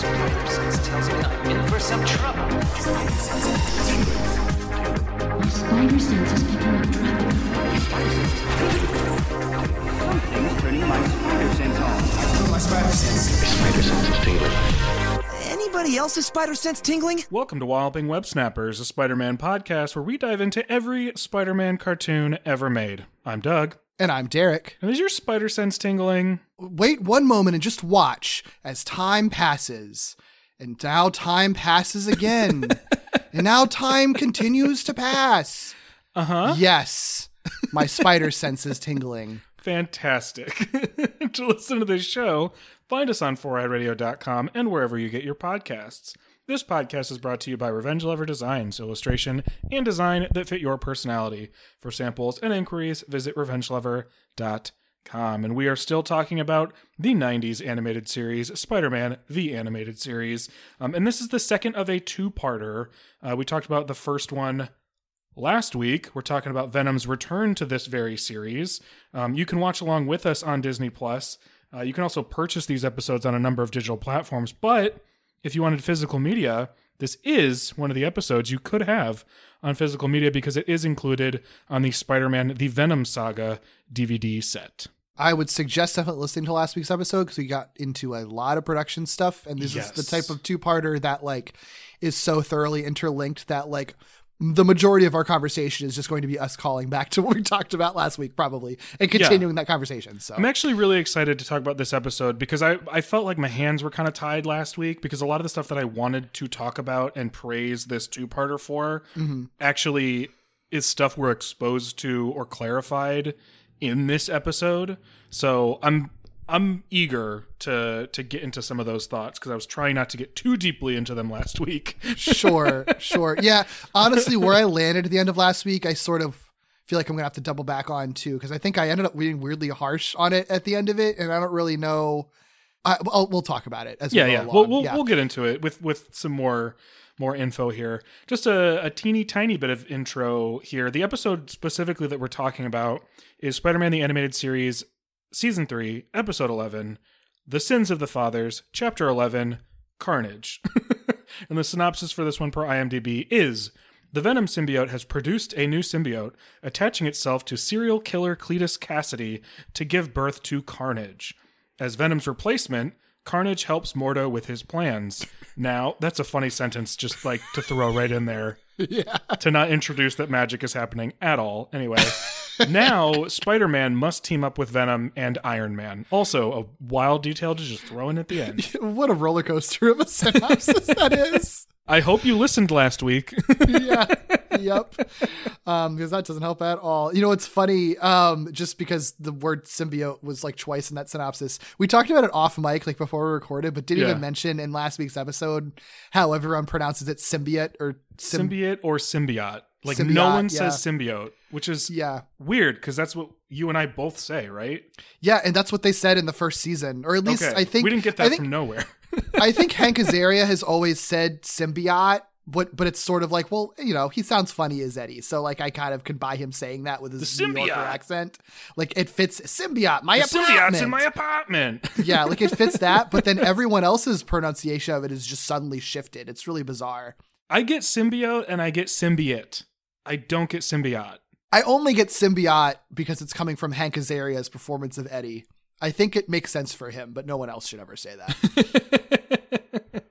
Spider sense tells me I'm in for some trouble. My spider sense is picking up trouble. Something's turning my spider sense on. My spider sense. My spider sense is tingling. Anybody else's spider sense tingling? Welcome to Walloping Web Snappers, a Spider Man podcast where we dive into every Spider Man cartoon ever made. I'm Doug. And I'm Derek. And is your spider sense tingling? Wait one moment and just watch as time passes. And now time passes again. and now time continues to pass. Uh huh. Yes, my spider sense is tingling. Fantastic. to listen to this show, find us on 4eyeradio.com and wherever you get your podcasts. This podcast is brought to you by Revenge Lover Designs, illustration and design that fit your personality. For samples and inquiries, visit revengelover.com. And we are still talking about the 90s animated series, Spider Man, the animated series. Um, and this is the second of a two parter. Uh, we talked about the first one Last week, we're talking about Venom's return to this very series. Um, you can watch along with us on Disney Plus. Uh, you can also purchase these episodes on a number of digital platforms. But if you wanted physical media, this is one of the episodes you could have on physical media because it is included on the Spider-Man: The Venom Saga DVD set. I would suggest definitely listening to last week's episode because we got into a lot of production stuff, and this Yes. is the type of two-parter that like is so thoroughly interlinked that like the majority of our conversation is just going to be us calling back to what we talked about last week, probably, and continuing that conversation. So I'm actually really excited to talk about this episode because I, I felt like my hands were kind of tied last week because a lot of the stuff that I wanted to talk about and praise this two parter for mm-hmm. actually is stuff we're exposed to or clarified in this episode. So I'm I'm eager to to get into some of those thoughts because I was trying not to get too deeply into them last week. sure, sure. Yeah, honestly, where I landed at the end of last week, I sort of feel like I'm gonna have to double back on too because I think I ended up being weirdly harsh on it at the end of it, and I don't really know. I, well, we'll talk about it as yeah, we go yeah. along. We'll we'll, yeah. we'll get into it with with some more more info here. Just a, a teeny tiny bit of intro here. The episode specifically that we're talking about is Spider-Man the Animated Series, Season Three, Episode Eleven, "The Sins of the Fathers," Chapter Eleven, "Carnage." and the synopsis for this one per IMDb is. The Venom symbiote has produced a new symbiote, attaching itself to serial killer Cletus Kasady to give birth to Carnage. As Venom's replacement, Carnage helps Mordo with his plans. Now, that's a funny sentence just like to throw right in there. yeah. To not introduce that magic is happening at all. Anyway, now Spider Man must team up with Venom and Iron Man. Also, a wild detail to just throw in at the end. What a roller coaster of a synopsis that is. I hope you listened last week. yeah. Yep. Um, because that doesn't help at all. You know, it's funny, um, just because the word symbiote was like twice in that synopsis. We talked about it off mic, like before we recorded, but didn't Yeah. even mention in last week's episode how everyone pronounces it symbiote or sym- symbiote or symbiote. Like no one yeah. says symbiote, which is Yeah. weird because that's what you and I both say, right? Yeah, and that's what they said in the first season, or at least okay. I think we didn't get that think, from nowhere. I think Hank Azaria has always said symbiote, but but it's sort of like, well, you know, he sounds funny as Eddie, so like I kind of can buy him saying that with his New Yorker accent. Like it fits symbiote, my The apartment. in my apartment. yeah, like it fits that, but then everyone else's pronunciation of it is just suddenly shifted. It's really bizarre. I get symbiote and I get symbiote. I don't get symbiote. I only get symbiote because it's coming from Hank Azaria's performance of Eddie. I think it makes sense for him, but no one else should ever say that.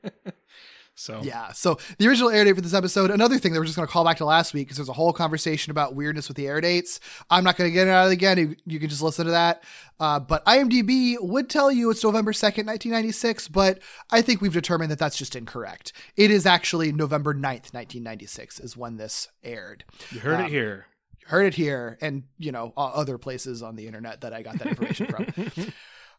So Yeah. So the original air date for this episode, another thing that we're just going to call back to last week because there's a whole conversation about weirdness with the air dates. I'm not going to get it out of it again. You, you can just listen to that. Uh, but IMDb would tell you it's November 2nd, 1996, but I think we've determined that that's just incorrect. It is actually November 9th, 1996 is when this aired. you heard Um, it here. Heard it here and, you know, other places on the internet that I got that information from.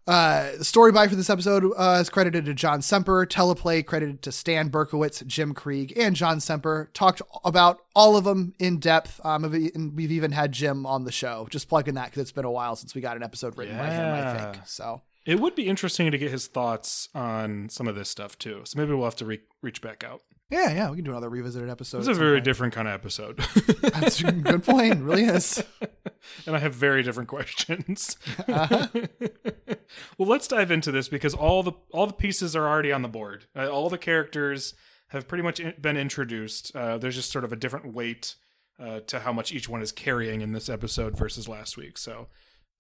Uh, story by for this episode uh, is credited to John Semper. Teleplay credited to Stan Berkowitz, Jim Krieg, and John Semper. Talked about all of them in depth. Um, and we've even had Jim on the show. Just plugging that because it's been a while since we got an episode written by him. I think so. It would be interesting to get his thoughts on some of this stuff too. So maybe we'll have to re- reach back out. Yeah, yeah, we can do another revisited episode. It's a very different kind of episode. That's a good point. It really is. and I have very different questions. Uh-huh. well, let's dive into this because all the all the pieces are already on the board. Uh, all the characters have pretty much in- been introduced. Uh, there's just sort of a different weight uh, to how much each one is carrying in this episode versus last week. So,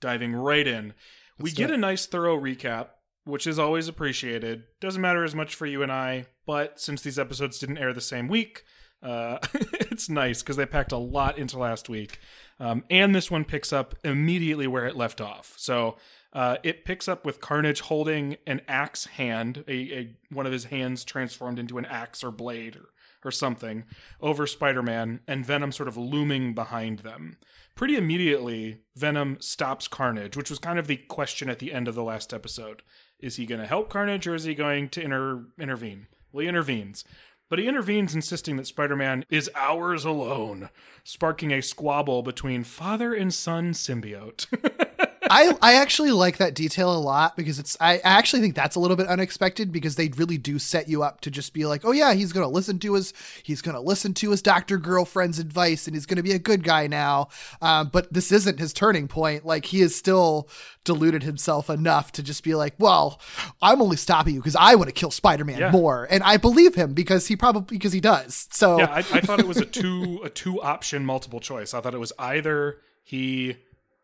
diving right in, we get it. a nice thorough recap, which is always appreciated. Doesn't matter as much for you and I, but since these episodes didn't air the same week, uh, it's nice because they packed a lot into last week. Um, and this one picks up immediately where it left off. So uh, it picks up with Carnage holding an axe hand, a, a one of his hands transformed into an axe or blade or, or something, over Spider Man, and Venom sort of looming behind them. Pretty immediately, Venom stops Carnage, which was kind of the question at the end of the last episode. Is he going to help Carnage or is he going to inter- intervene? Well, he intervenes. But he intervenes, insisting that Spider Man is ours alone, sparking a squabble between father and son symbiote. I, I actually like that detail a lot because it's I, actually think that's a little bit unexpected because they really do set you up to just be like, oh yeah, he's gonna listen to his he's gonna listen to his doctor girlfriend's advice and he's gonna be a good guy now. Um, but this isn't his turning point. Like he is still deluded himself enough to just be like, well, I'm only stopping you because I want to kill Spider-Man Yeah. more, and I believe him because he probably because he does. So yeah, I, I thought it was a two a two option multiple choice. I thought it was either he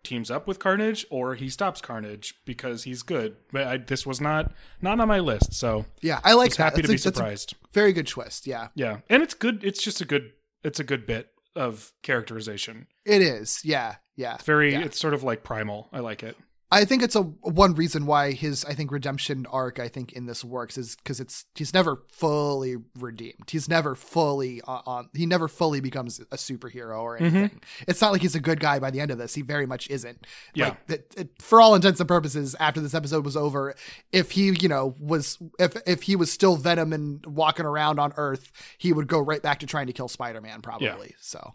teams up with Carnage or he stops Carnage because he's good. But I, this was not not on my list, so yeah, I like was that. happy to That's be a- that's surprised. very good twist. Yeah, Yeah, and it's good. It's just a good. It's a good bit of characterization. it is. Yeah, yeah. It's very. Yeah. It's sort of like primal. I like it. I think it's a one reason why his I think redemption arc I think in this works is because it's he's never fully redeemed. He's never fully on, on. He never fully becomes a superhero or mm-hmm. anything. It's not like he's a good guy by the end of this. He very much isn't. Yeah. Like, it, it, for all intents and purposes, after this episode was over, if he you know was if if he was still Venom and walking around on Earth, he would go right back to trying to kill Spider Man probably. So.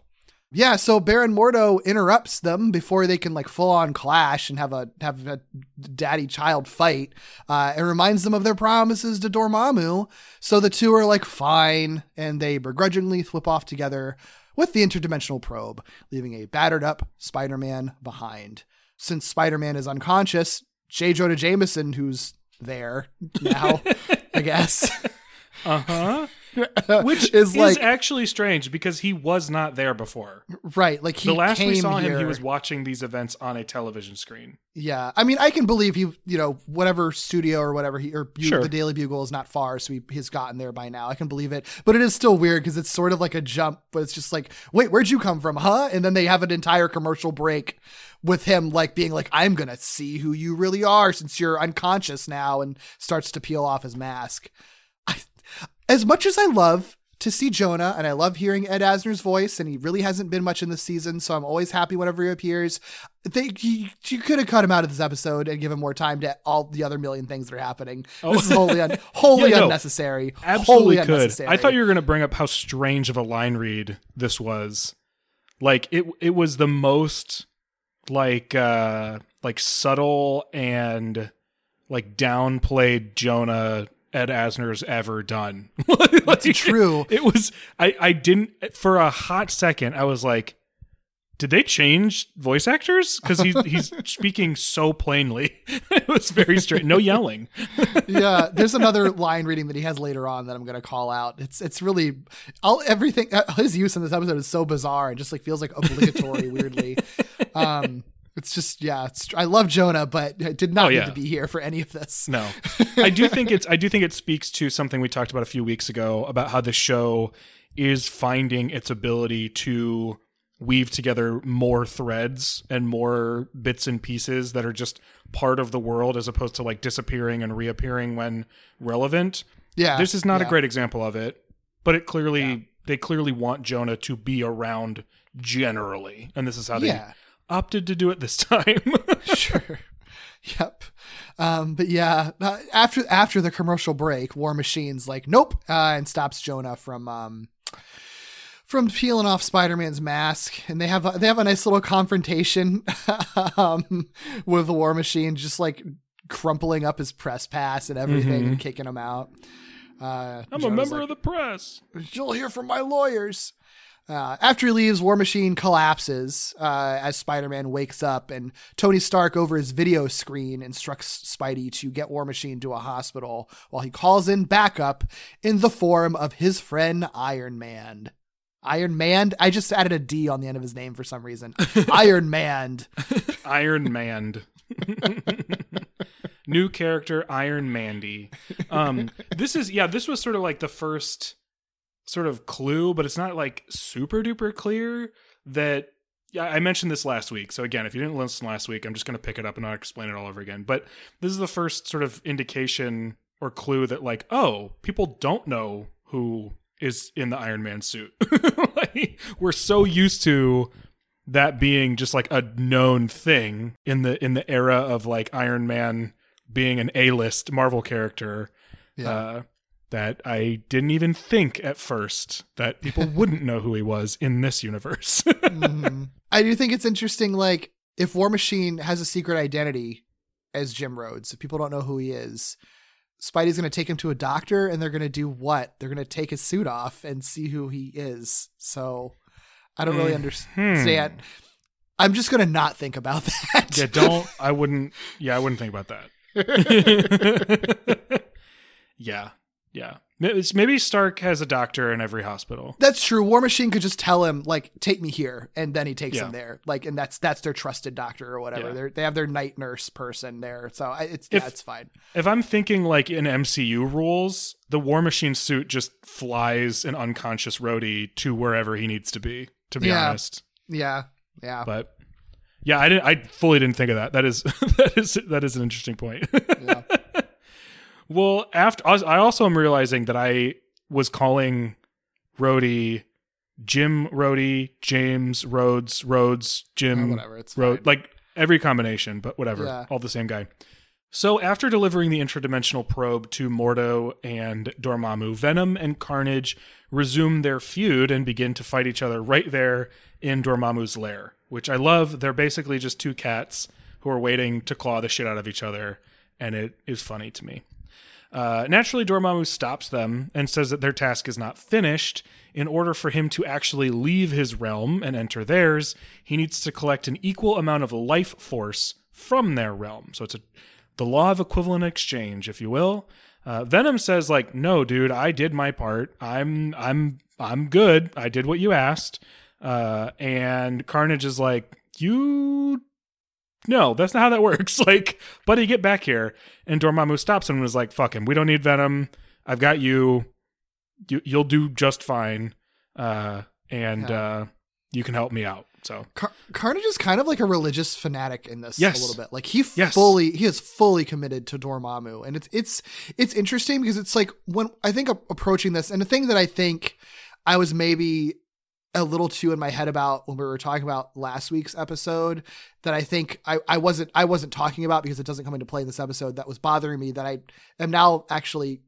Yeah, so Baron Mordo interrupts them before they can like full on clash and have a have a daddy child fight, uh, and reminds them of their promises to Dormammu. So the two are like fine, and they begrudgingly flip off together with the interdimensional probe, leaving a battered up Spider-Man behind. Since Spider-Man is unconscious, J. Jonah Jameson, who's there now, I guess, Uh huh. Which is is like actually strange because he was not there before. right, like he the last we saw him, he was watching these events on a television screen. Yeah, I mean, I can believe he, you know, whatever studio or whatever he or Sure. the Daily Bugle is not far, so he, he's gotten there by now. I can believe it, but it is still weird because it's sort of like a jump, but it's just like, wait, where'd you come from, huh? And then they have an entire commercial break with him like being like, I'm gonna see who you really are since you're unconscious now, and starts to peel off his mask. As much as I love to see Jonah, and I love hearing Ed Asner's voice, and he really hasn't been much in the season, so I'm always happy whenever he appears. They you, you could have cut him out of this episode and give him more time to all the other million things that are happening. This is wholly un, wholly Oh. Yeah, no. unnecessary. Absolutely wholly unnecessary. I thought you were going to bring up how strange of a line read this was. Like it, it was the most like uh like subtle and like downplayed Jonah Ed Asner's ever done. That's true. It was I I didn't for a hot second I was like did they change voice actors? Because he's he's speaking so plainly. it was very straight. No yelling. yeah, there's another line reading that he has later on that I'm going to call out. It's it's really all everything uh, his use in this episode is so bizarre and just like feels like obligatory weirdly. Um it's just yeah, it's, I love Jonah, but I did not Oh, need to be here for any of this. No, I do think it's. I do think it speaks to something we talked about a few weeks ago about how the show is finding its ability to weave together more threads and more bits and pieces that are just part of the world as opposed to like disappearing and reappearing when relevant. Yeah, this is not a great example of it, but it clearly they clearly want Jonah to be around generally, and this is how they Yeah. Opted to do it this time. sure. Yep. Um, but yeah, uh, after after the commercial break, War Machine's like, nope, uh, and stops Jonah from um from peeling off Spider-Man's mask, and they have a, they have a nice little confrontation um, with the War Machine, just like crumpling up his press pass and everything, and kicking him out. Uh, I'm a member like, of the press. You'll hear from my lawyers. Uh, after he leaves, War Machine collapses uh, as Spider Man wakes up, and Tony Stark, over his video screen, instructs Spidey to get War Machine to a hospital while he calls in backup in the form of his friend Iron Man. Iron Man? I just added a D on the end of his name for some reason. Iron Man. Iron Manned. New character Iron Mandy. Um this is yeah, this was sort of like the first sort of clue, but it's not like super duper clear that yeah, I mentioned this last week. So again, if you didn't listen last week, I'm just going to pick it up and not explain it all over again. But this is the first sort of indication or clue that like, oh, people don't know who is in the Iron Man suit. like, we're so used to that being just like a known thing in the in the era of like Iron Man being an A-list Marvel character uh, that I didn't even think at first that people wouldn't know who he was in this universe. Mhm. I do think it's interesting, like, if War Machine has a secret identity as Jim Rhodes, if people don't know who he is, Spidey's going to take him to a doctor and they're going to do what? They're going to take his suit off and see who he is. So I don't really understand. I'm just going to not think about that. yeah, don't. I wouldn't. Yeah, I wouldn't think about that. yeah, yeah. Maybe Stark has a doctor in every hospital. That's true. War Machine could just tell him like, "Take me here," and then he takes Yeah. him there. Like, and that's that's their trusted doctor or whatever. Yeah. They're, they have their night nurse person there, so I, it's If- yeah, it's fine. If I'm thinking like in MCU rules, the War Machine suit just flies an unconscious Rhodey to wherever he needs to be. To be Yeah. honest, Yeah, yeah. but yeah, I didn't. I fully didn't think of that. That is that is that is an interesting point. Yeah. well, after I also am realizing that I was calling Rhodey Jim Rhodey, James Rhodes, Rhodes, Jim Oh, whatever, it's Rhode- fine. like every combination, but whatever, Yeah. all the same guy. So after delivering the interdimensional probe to Mordo and Dormammu, Venom and Carnage resume their feud and begin to fight each other right there in Dormammu's lair, which I love. They're basically just two cats who are waiting to claw the shit out of each other, and it is funny to me. Uh, naturally, Dormammu stops them and says that their task is not finished. In order for him to actually leave his realm and enter theirs, he needs to collect an equal amount of life force from their realm. So it's a, the law of equivalent exchange, if you will. Uh, Venom says, like, no, dude, I did my part. I'm, I'm, I'm good. I did what you asked. Uh, and Carnage is like, you no, that's not how that works. Like, buddy, get back here. And Dormammu stops him and is like, fuck him. We don't need Venom. I've got you. you you'll do just fine. Uh, and Yeah. uh, you can help me out. So, Car- Carnage is kind of like a religious fanatic in this Yes. a little bit. Like he Yes. fully he is fully committed to Dormammu, and it's it's it's interesting because it's like when I think approaching this, and the thing that I think I was maybe a little too in my head about when we were talking about last week's episode that I think I, I wasn't I wasn't talking about because it doesn't come into play in this episode that was bothering me that I am now actually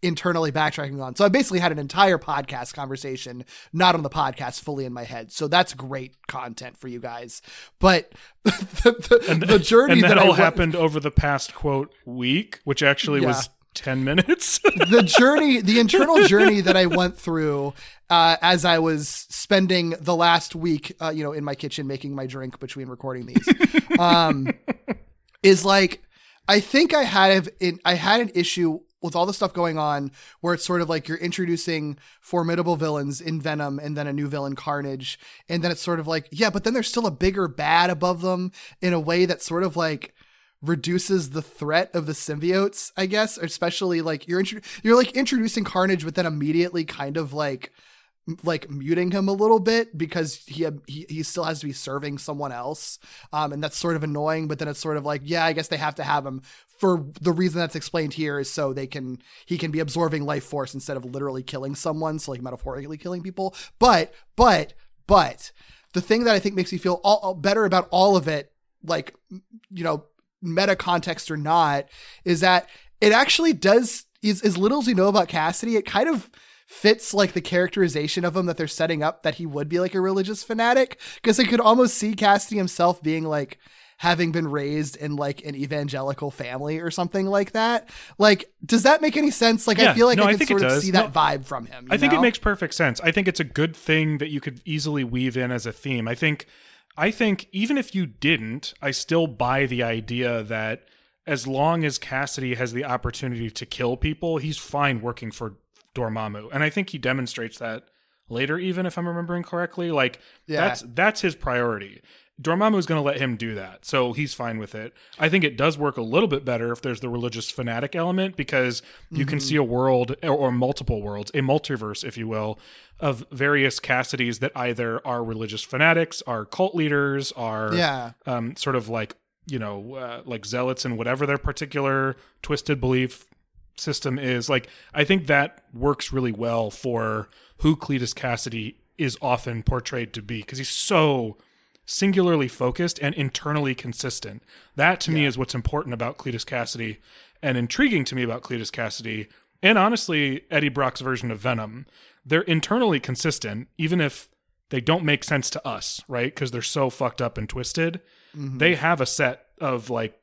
internally backtracking on. So I basically had an entire podcast conversation, not on the podcast, fully in my head. So that's great content for you guys. But the, the, the journey and that, that, all went- happened over the past quote week, which actually Yeah. was 10 minutes. the journey, the internal journey that I went through uh, as I was spending the last week, uh, you know, in my kitchen making my drink between recording these, um, is like I think I had in I had an issue with all the stuff going on where it's sort of like you're introducing formidable villains in Venom and then a new villain Carnage and then it's sort of like yeah but then there's still a bigger bad above them in a way that sort of like reduces the threat of the symbiotes I guess especially like you're you're like introducing Carnage but then immediately kind of like like muting him a little bit because he he he still has to be serving someone else, um, and that's sort of annoying. But then it's sort of like, yeah, I guess they have to have him for the reason that's explained here is so they can he can be absorbing life force instead of literally killing someone, so like metaphorically killing people. But but but the thing that I think makes me feel all, all better about all of it, like you know, meta context or not, is that it actually does is as little as we know about Kasady, it kind of fits like the characterization of him that they're setting up that he would be like a religious fanatic because I could almost see Kasady himself being like having been raised in like an evangelical family or something like that. Like, does that make any sense? Like, I feel like no, I I can think it sort of see No, that vibe from him. you I think know? it makes perfect sense. I think it's a good thing that you could easily weave in as a theme. I think I think even if you didn't, I still buy the idea that as long as Kasady has the opportunity to kill people, he's fine working for Dormammu. And I think he demonstrates that later even if I'm remembering correctly. Like Yeah. that's that's his priority. Dormammu is going to let him do that, so he's fine with it. I think it does work a little bit better if there's the religious fanatic element because you can see a world or, or multiple worlds, a multiverse, if you will, of various Kasadys that either are religious fanatics, are cult leaders, are Yeah. um, sort of like you know uh, like zealots in whatever their particular twisted belief system is. Like I think that works really well for who Cletus Kasady is often portrayed to be because he's so singularly focused and internally consistent. That to me is what's important about Cletus Kasady and intriguing to me about Cletus Kasady and honestly Eddie Brock's version of Venom. They're internally consistent even if they don't make sense to us, right? Because they're so fucked up and twisted. Mm-hmm. They have a set of like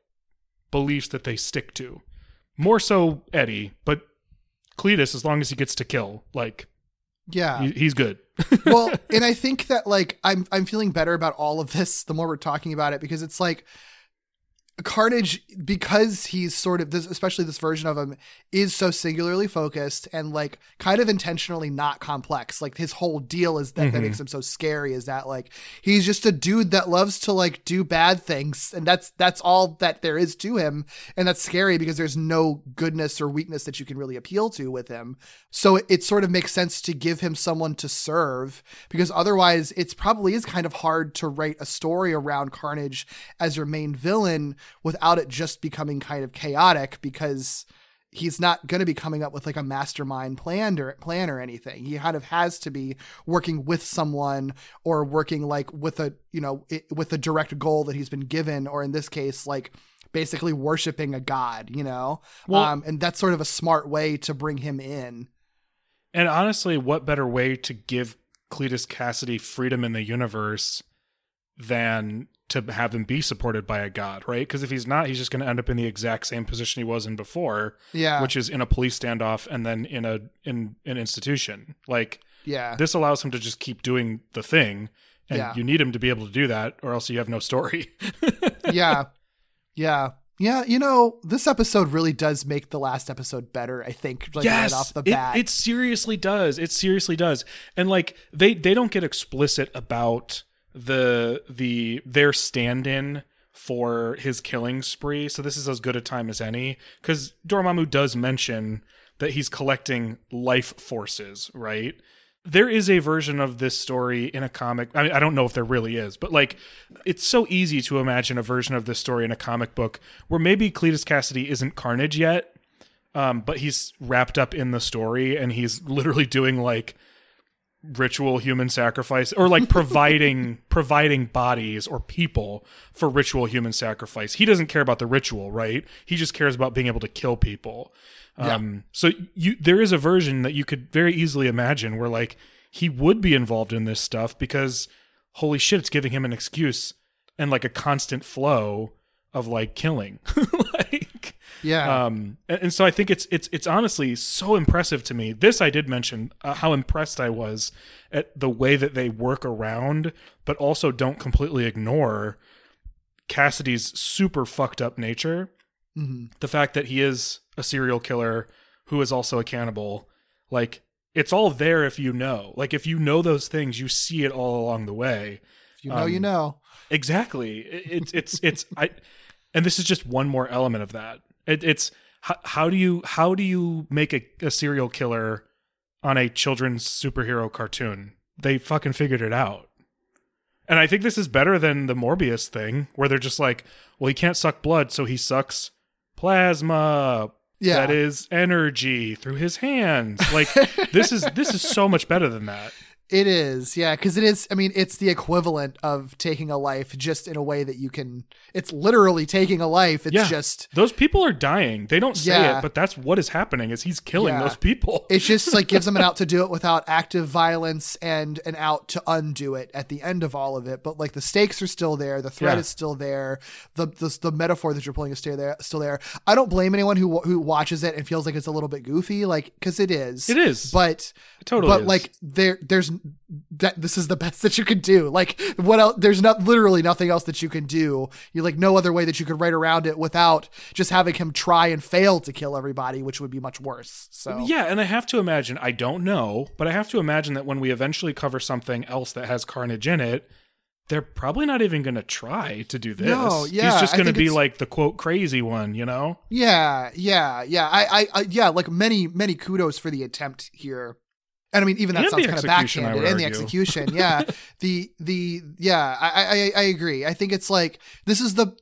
beliefs that they stick to. More so Eddie, but Cletus, as long as he gets to kill, like Yeah. he, he's good. well, and I think that like I'm I'm feeling better about all of this the more we're talking about it because it's like Carnage because he's sort of this especially this version of him is so singularly focused and like kind of intentionally not complex. Like his whole deal is that that makes mm-hmm. him so scary is that like he's just a dude that loves to like do bad things and that's that's all that there is to him and that's scary because there's no goodness or weakness that you can really appeal to with him. So it, it sort of makes sense to give him someone to serve because otherwise it's probably is kind of hard to write a story around Carnage as your main villain without it just becoming kind of chaotic because he's not going to be coming up with like a mastermind plan or plan or anything. He kind of has to be working with someone or working like with a, you know, it, with a direct goal that he's been given or in this case like basically worshiping a god, you know. Well- um and that's sort of a smart way to bring him in. And honestly, what better way to give Cletus Kasady freedom in the universe than to have him be supported by a god, right? Because if he's not, he's just going to end up in the exact same position he was in before, Yeah. which is in a police standoff and then in a in an institution. Like yeah. this allows him to just keep doing the thing, and Yeah. you need him to be able to do that, or else you have no story. yeah. Yeah. Yeah, you know, this episode really does make the last episode better, I think, like right off the it- bat. It, seriously does. It seriously does. And like they they don't get explicit about the the their stand-in for his killing spree. So this is as good a time as any cuz Dormammu does mention that he's collecting life forces, right? There is a version of this story in a comic. I mean, I don't know if there really is, but like, it's so easy to imagine a version of this story in a comic book where maybe Cletus Kasady isn't Carnage yet, um, but he's wrapped up in the story and he's literally doing like ritual human sacrifice or like providing providing bodies or people for ritual human sacrifice. He doesn't care about the ritual, right? He just cares about being able to kill people. Um so you there is a version that you could very easily imagine where like he would be involved in this stuff because holy shit it's giving him an excuse and like a constant flow of like killing. like yeah. um, and, and so I think it's it's it's honestly so impressive to me. This I did mention uh, how impressed I was at the way that they work around, but also don't completely ignore Kasady's super fucked up nature. Mhm. The fact that he is a serial killer who is also a cannibal, like it's all there if you know. Like if you know those things, you see it all along the way. If you know, you um, know. Exactly. It- It's it's it's I, and this is just one more element of that. It, it's how, how do you how do you make a, a serial killer on a children's superhero cartoon? They fucking figured it out. And I think this is better than the Morbius thing, where they're just like, well, he can't suck blood, so he sucks plasma. Yeah. That is energy through his hands. Like this is this is so much better than that. It is, yeah, because it is. I mean, it's the equivalent of taking a life, just in a way that you can. It's literally taking a life. It's yeah. just. those people are dying. They don't say Yeah. it, but that's what is happening. Is he's killing Yeah. those people? It just like gives them an out to do it without active violence and an out to undo it at the end of all of it. But like the stakes are still there, the threat is still there, the, the the metaphor that you're pulling is still there. Still there. I don't blame anyone who who watches it and feels like it's a little bit goofy, like because it is. It is. but It totally but is. like there there's that this is the best that you can do. Like what else there's not literally nothing else that you can do. You like no other way that you could write around it without just having him try and fail to kill everybody which would be much worse. So Yeah, and I have to imagine, I don't know, but I have to imagine that when we eventually cover something else that has Carnage in it, they're probably not even going to try to do this. No, yeah, He's just going to be like the quote crazy one, you know? yeah yeah yeah. I, I i yeah like many many kudos for the attempt here and I mean, even that sounds kind of backhanded, and the execution, yeah, the the yeah, I, I I agree. I think it's like this is the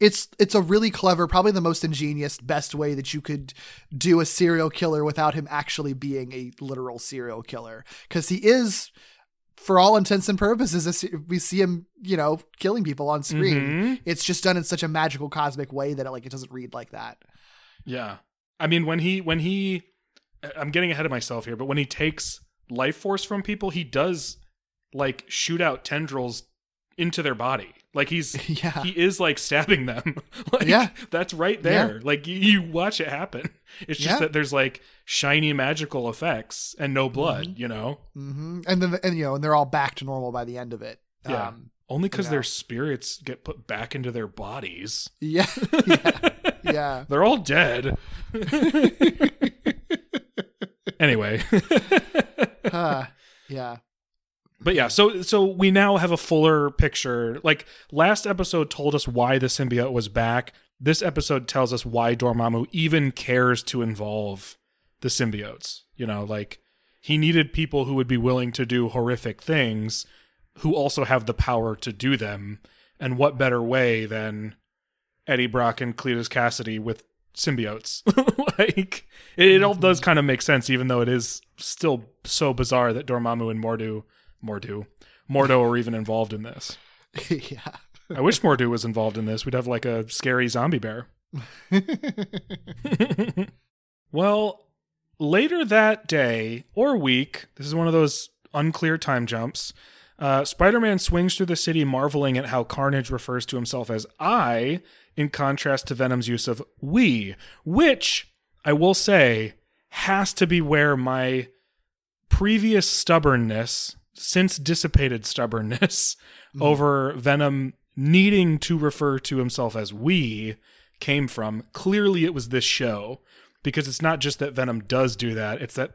it's it's a really clever, probably the most ingenious, best way that you could do a serial killer without him actually being a literal serial killer, because he is, for all intents and purposes, a, we see him, you know, killing people on screen. Mhm. It's just done in such a magical, cosmic way that it, like it doesn't read like that. Yeah. I mean, when he, when he, I'm getting ahead of myself here, but when he takes life force from people, he does like shoot out tendrils into their body. Like he's, Yeah. he is like stabbing them. like, Yeah. That's right there. Like you, you watch it happen. It's just Yeah. that there's like shiny magical effects and no blood, you know? hmm And then and you know, and they're all back to normal by the end of it. Yeah. Um, Only because know. their spirits get put back into their bodies. yeah. yeah. Yeah. They're all dead. Anyway. Uh, yeah. But yeah, so so we now have a fuller picture. Like last episode told us why the symbiote was back. This episode tells us why Dormammu even cares to involve the symbiotes. You know, like he needed people who would be willing to do horrific things who also have the power to do them. And what better way than Eddie Brock and Cletus Kasady with symbiotes? like it, it all does kind of make sense, even though it is still so bizarre that Dormammu and Mordu Mordu. Mordo are even involved in this. yeah. I wish Mordu was involved in this. We'd have like a scary zombie bear. well, later that day or week, this is one of those unclear time jumps. Uh, Spider Man swings through the city, marveling at how Carnage refers to himself as I, in contrast to Venom's use of we, which I will say has to be where my previous stubbornness, since dissipated stubbornness, mm-hmm. over Venom needing to refer to himself as we came from. Clearly, it was this show because it's not just that Venom does do that, it's that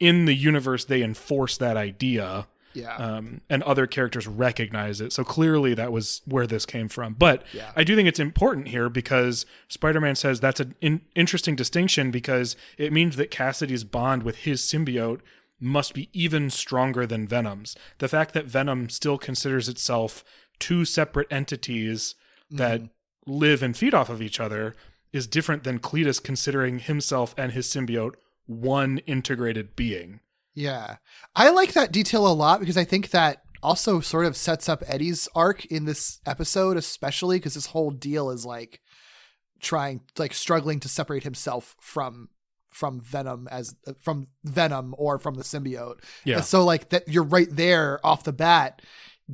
in the universe they enforce that idea. Yeah. Um, and other characters recognize it. So clearly that was where this came from. But Yeah. I do think it's important here because Spider Man says that's an in- interesting distinction because it means that Kasady's bond with his symbiote must be even stronger than Venom's. The fact that Venom still considers itself two separate entities that live and feed off of each other is different than Cletus considering himself and his symbiote one integrated being. Yeah. I like that detail a lot because I think that also sort of sets up Eddie's arc in this episode, especially because this whole deal is like trying, like struggling to separate himself from from Venom as from Venom or from the symbiote. Yeah. And so like that you're right there off the bat.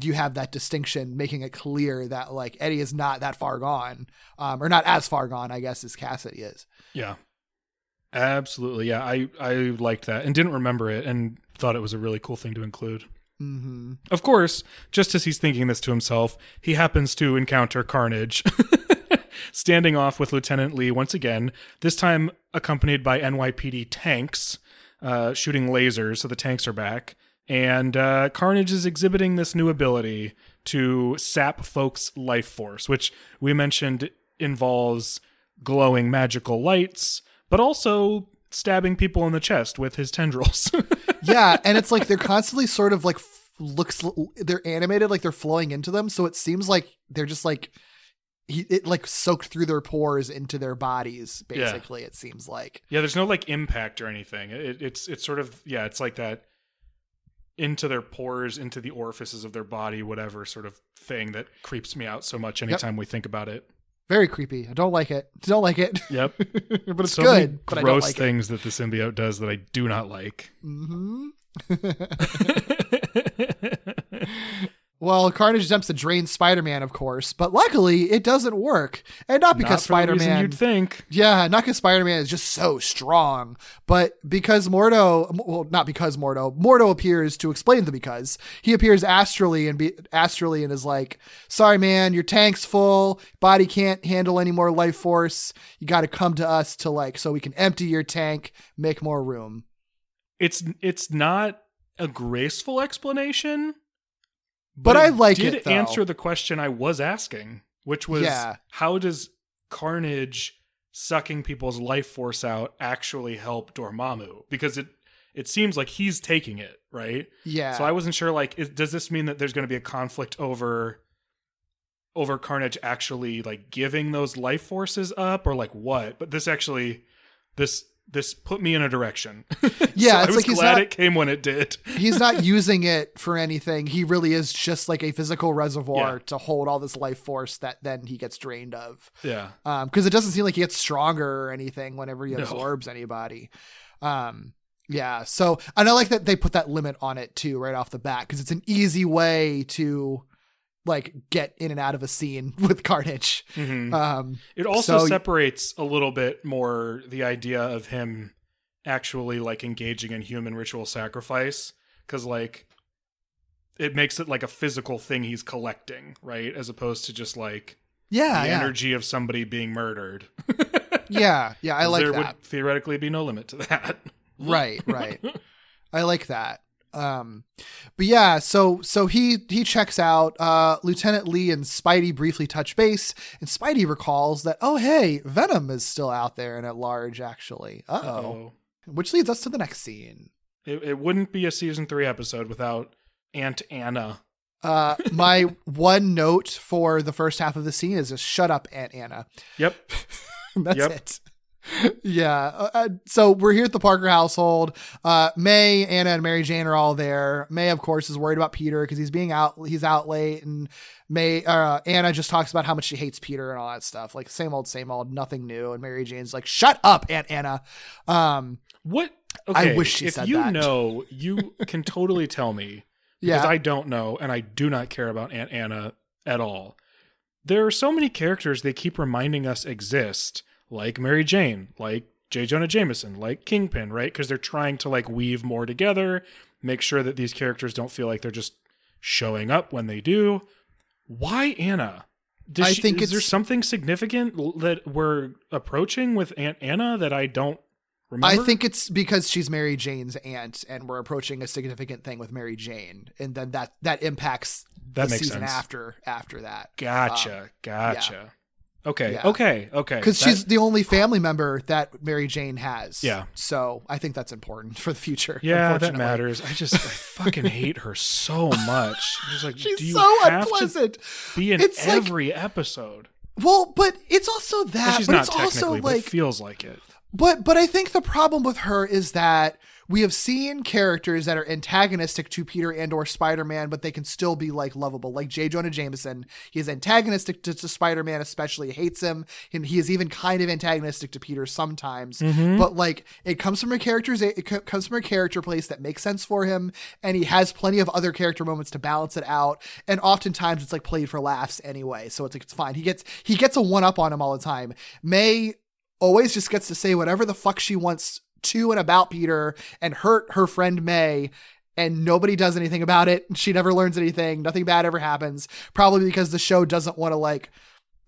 You have that distinction, making it clear that like Eddie is not that far gone, um, or not as far gone, I guess, as Kasady is. Yeah. Absolutely. Yeah, I I liked that and didn't remember it and thought it was a really cool thing to include. Mm-hmm. Of course, just as he's thinking this to himself, he happens to encounter Carnage standing off with Lieutenant Lee once again, this time accompanied by NYPD tanks uh, shooting lasers, so the tanks are back. And uh, Carnage is exhibiting this new ability to sap folks' life force, which we mentioned involves glowing magical lights, but also stabbing people in the chest with his tendrils. yeah and it's like they're constantly sort of like f- looks they're animated like they're flowing into them so it seems like they're just like he, it like soaked through their pores into their bodies Yeah. basically it seems like Yeah, there's no like impact or anything. It, it's it's sort of yeah, it's like that. into their pores, into the orifices of their body, whatever sort of thing that creeps me out so much anytime we think about it. Very creepy. I don't like it. Don't like it. Yep. but it's so good. But I don't gross like things that the symbiote does that I do not like. it. Mm-hmm. Well, Carnage attempts to drain Spider-Man, of course, but luckily it doesn't work, and not because Not Spider-Man. you'd think. Yeah, not because Spider-Man is just so strong, but because Mordo, well, not because Mordo, Mordo appears to explain the because. He appears astrally and be, astrally and is like, "Sorry, man, your tank's full. Body can't handle any more life force. You got to come to us to like so we can empty your tank, make more room." It's it's not a graceful explanation, But I like did it, though. answer the question I was asking, which was Yeah. how does Carnage sucking people's life force out actually help Dormammu? Because it it seems like he's taking it, right? Yeah. So I wasn't sure. Like, is, does this mean that there's going to be a conflict over over Carnage actually like giving those life forces up, or like what? But this actually this this put me in a direction. Yeah, So I was like glad not- it came when it did. He's not using it for anything. He really is just like a physical reservoir Yeah. to hold all this life force that then he gets drained of. Yeah. Um, because it doesn't seem like he gets stronger or anything whenever he No. absorbs anybody. Um, yeah. So, and I like that they put that limit on it too, right off the bat, because it's an easy way to like get in and out of a scene with Carnage. Mhm. Um, It also So- separates a little bit more the idea of him actually like engaging in human ritual sacrifice because like it makes it like a physical thing he's collecting, right? As opposed to just like yeah, the yeah, energy of somebody being murdered. yeah, yeah. I like there that. would theoretically be no limit to that. right right i like that um but yeah so so he he checks out uh lieutenant lee and spidey briefly touch base and spidey recalls that oh hey venom is still out there and at large actually uh-oh Oh, which leads us to the next scene it, it wouldn't be a season three episode without Aunt Anna. uh my one note for the first half of the scene is just shut up aunt anna Yep. That's Yep. it. Yeah. Uh, uh, so we're here at the Parker household. Uh, May, Anna, and Mary Jane are all there. May, of course, is worried about Peter because he's being out. He's out late, and May, uh, Anna just talks about how much she hates Peter and all that stuff. Like same old, same old, nothing new. And Mary Jane's like, "Shut up, Aunt Anna." Um, What? I wish she if said you that. know, you can totally tell me because yeah, I don't know and I do not care about Aunt Anna at all. There are so many characters they keep reminding us exist, like Mary Jane, like J. Jonah Jameson, like Kingpin, right? Because they're trying to like weave more together, make sure that these characters don't feel like they're just showing up when they do. Why Anna? Does I she- think is there something significant that we're approaching with Aunt Anna that I don't remember? I think it's because she's Mary Jane's aunt, and we're approaching a significant thing with Mary Jane, and then that that impacts That the makes season sense. after after that. Gotcha. Um, gotcha. Okay. Yeah. Okay. Okay. because she's the only family member that Mary Jane has. Yeah. So I think that's important for the future. Yeah, that matters. I just I fucking hate her so much. I'm just like, She's do you so unpleasant. be in It's like- every episode? Well, but it's also Well, that. she's but not it's also technically, but like, it feels like it. but but I think the problem with her is that we have seen characters that are antagonistic to Peter and or Spider-Man, but they can still be like lovable. Like J. Jonah Jameson, he is antagonistic to, to Spider-Man, especially hates him, and he is even kind of antagonistic to Peter sometimes. Mm-hmm. But like it comes from a character's it co- comes from a character place that makes sense for him, and he has plenty of other character moments to balance it out. And oftentimes it's like played for laughs anyway, so it's like it's fine. He gets he gets a one up on him all the time. May always just gets to say whatever the fuck she wants to and about Peter and hurt her friend May. And nobody does anything about it. She never learns anything. Nothing bad ever happens. Probably because the show doesn't want to like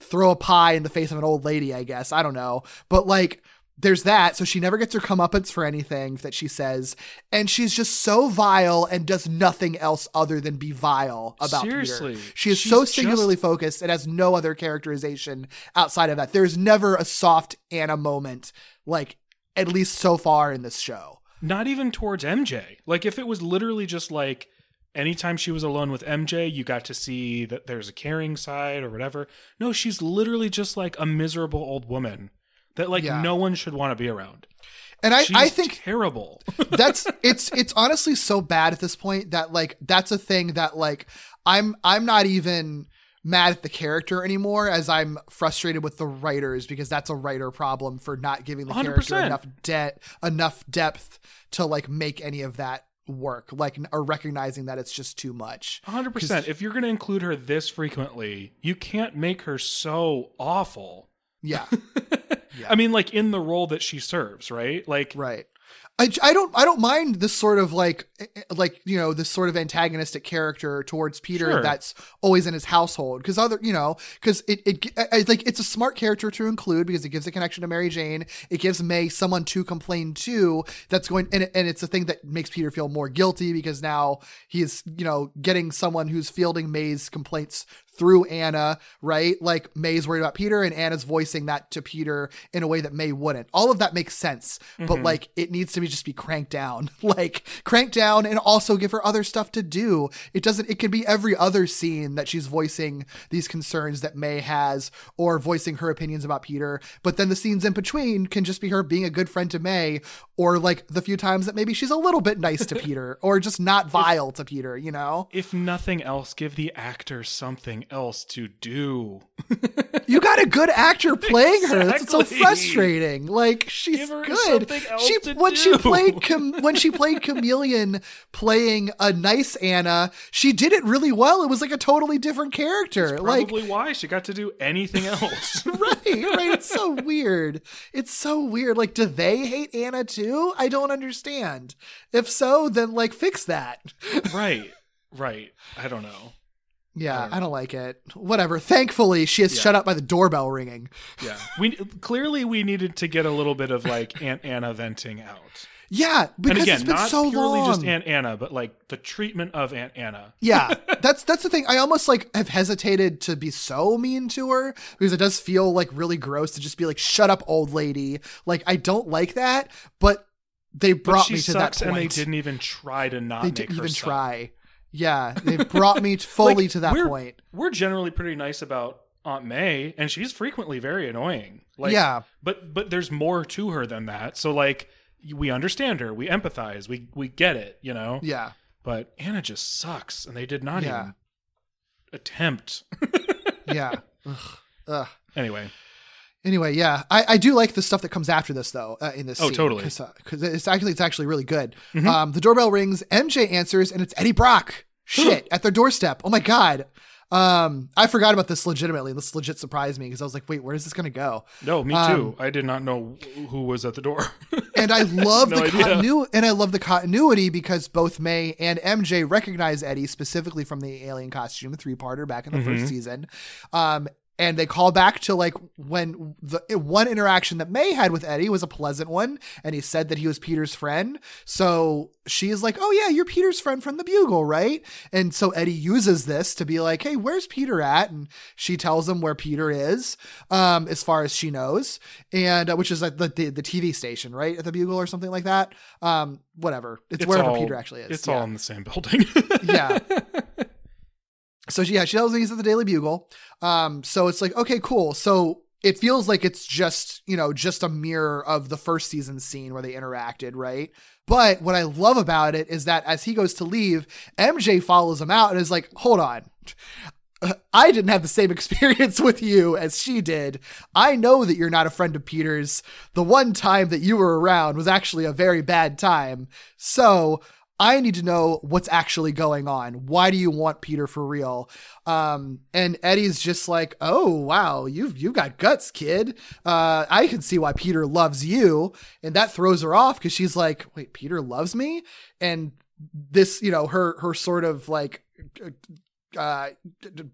throw a pie in the face of an old lady, I guess. I don't know. But like, there's that. So she never gets her comeuppance for anything that she says. And she's just so vile and does nothing else other than be vile about Seriously. Peter. She is so just- singularly focused and has no other characterization outside of that. There's never a soft Anna moment, like at least so far in this show. Not even towards MJ. Like if it was literally just like anytime she was alone with MJ, you got to see that there's a caring side or whatever. No, she's literally just like a miserable old woman that like Yeah. no one should want to be around. And I, She's I think terrible. that's it's it's honestly so bad at this point that like that's a thing that like I'm I'm not even mad at the character anymore as I'm frustrated with the writers because that's a writer problem for not giving the character 100%. enough debt enough depth to like make any of that work like or recognizing that it's just too much. 100%. If you're going to include her this frequently, you can't make her so awful. Yeah. I mean, like in the role that she serves, right? Like, Right. I, I don't I don't mind this sort of like eh, eh, like you know this sort of antagonistic character towards Peter Sure. that's always in his household because other you know because it it I, I- like it's a smart character to include because it gives a connection to Mary Jane it gives May someone to complain to that's going and, it, and it's a thing that makes Peter feel more guilty because now he is you know getting someone who's fielding May's complaints through Anna, right? Like May's worried about Peter and Anna's voicing that to Peter in a way that May wouldn't. All of that makes sense, but mm-hmm. like it needs to be just be cranked down. like cranked down and also give her other stuff to do. It doesn't it could be every other scene that she's voicing these concerns that May has or voicing her opinions about Peter, but then the scenes in between can just be her being a good friend to May or like the few times that maybe she's a little bit nice to Peter or just not vile to Peter, you know? if nothing else, give the actor something else to do. You got a good actor playing her. That's what's so. Frustrating. Like she's good. she when she played when she played Chameleon playing a nice Anna, she did it really well. It was like a totally different character. Like Probably why she got to do anything else. right, right. It's so weird. It's so weird. Like, do they hate Anna too? I don't understand. If so, then like fix that. right, right. I don't know. Yeah, I don't like it. Whatever. Thankfully, she is shut up by the doorbell ringing. Yeah, we clearly we needed to get a little bit of like Aunt Anna venting out. Yeah, because and again, it's been not so purely long. just Aunt Anna, but like the treatment of Aunt Anna. yeah, that's that's the thing. I almost like have hesitated to be so mean to her because it does feel like really gross to just be like, "Shut up, old lady." Like I don't like that, but they brought me to that point. and they didn't even try to not They didn't even suck. try. Yeah, they brought me fully Like, to that we're, point. We're generally pretty nice about Aunt May, and she's frequently very annoying. Like, Yeah. but but there's more to her than that. So like, we understand her, we empathize, we we get it, you know. Yeah, But Anna just sucks, and they did not Yeah. even attempt. yeah. Ugh. Ugh. anyway, Anyway, yeah, I, I do like the stuff that comes after this though. Uh, in this, Oh, scene, totally. Mm-hmm. because it's actually it's actually really good. Um, the doorbell rings. MJ answers, and it's Eddie Brock. Shit, at their doorstep. Oh my god. Um, I forgot about this legitimately. This legit surprised me because I was like, wait, where is this gonna go? no, me Um, too. I did not know who was at the door. And I love No the continuity, and I love the continuity because both May and MJ recognize Eddie specifically from the alien costume three parter back in the Mm-hmm. first season. Um, and they call back to like when the one interaction that May had with Eddie was a pleasant one, and he said that he was Peter's friend. So she is like, "Oh yeah, you're Peter's friend from the Bugle, right?" And so Eddie uses this to be like, "Hey, where's Peter at?" And she tells him where Peter is, um, as far as she knows, and uh, which is like the, the the TV station, right, at the Bugle or something like that. Um, whatever, it's, wherever all- Peter actually is. It's Yeah all in the same building. yeah. So she, yeah, she tells me he's at the Daily Bugle. Um, so it's like, okay, cool. So it feels like it's just, you know, just a mirror of the first season scene where they interacted, right? But what I love about it is that as he goes to leave, MJ follows him out and is like, hold on. I didn't have the same experience with you as she did. I know that you're not a friend of Peter's. The one time that you were around was actually a very bad time. So I need to know what's actually going on. Why do you want Peter for real? Um, and Eddie's just like, oh wow, you've you've got guts, kid. Uh, I can see why Peter loves you, and that throws her off because she's like, wait, Peter loves me, and this, you know, her her sort of like uh,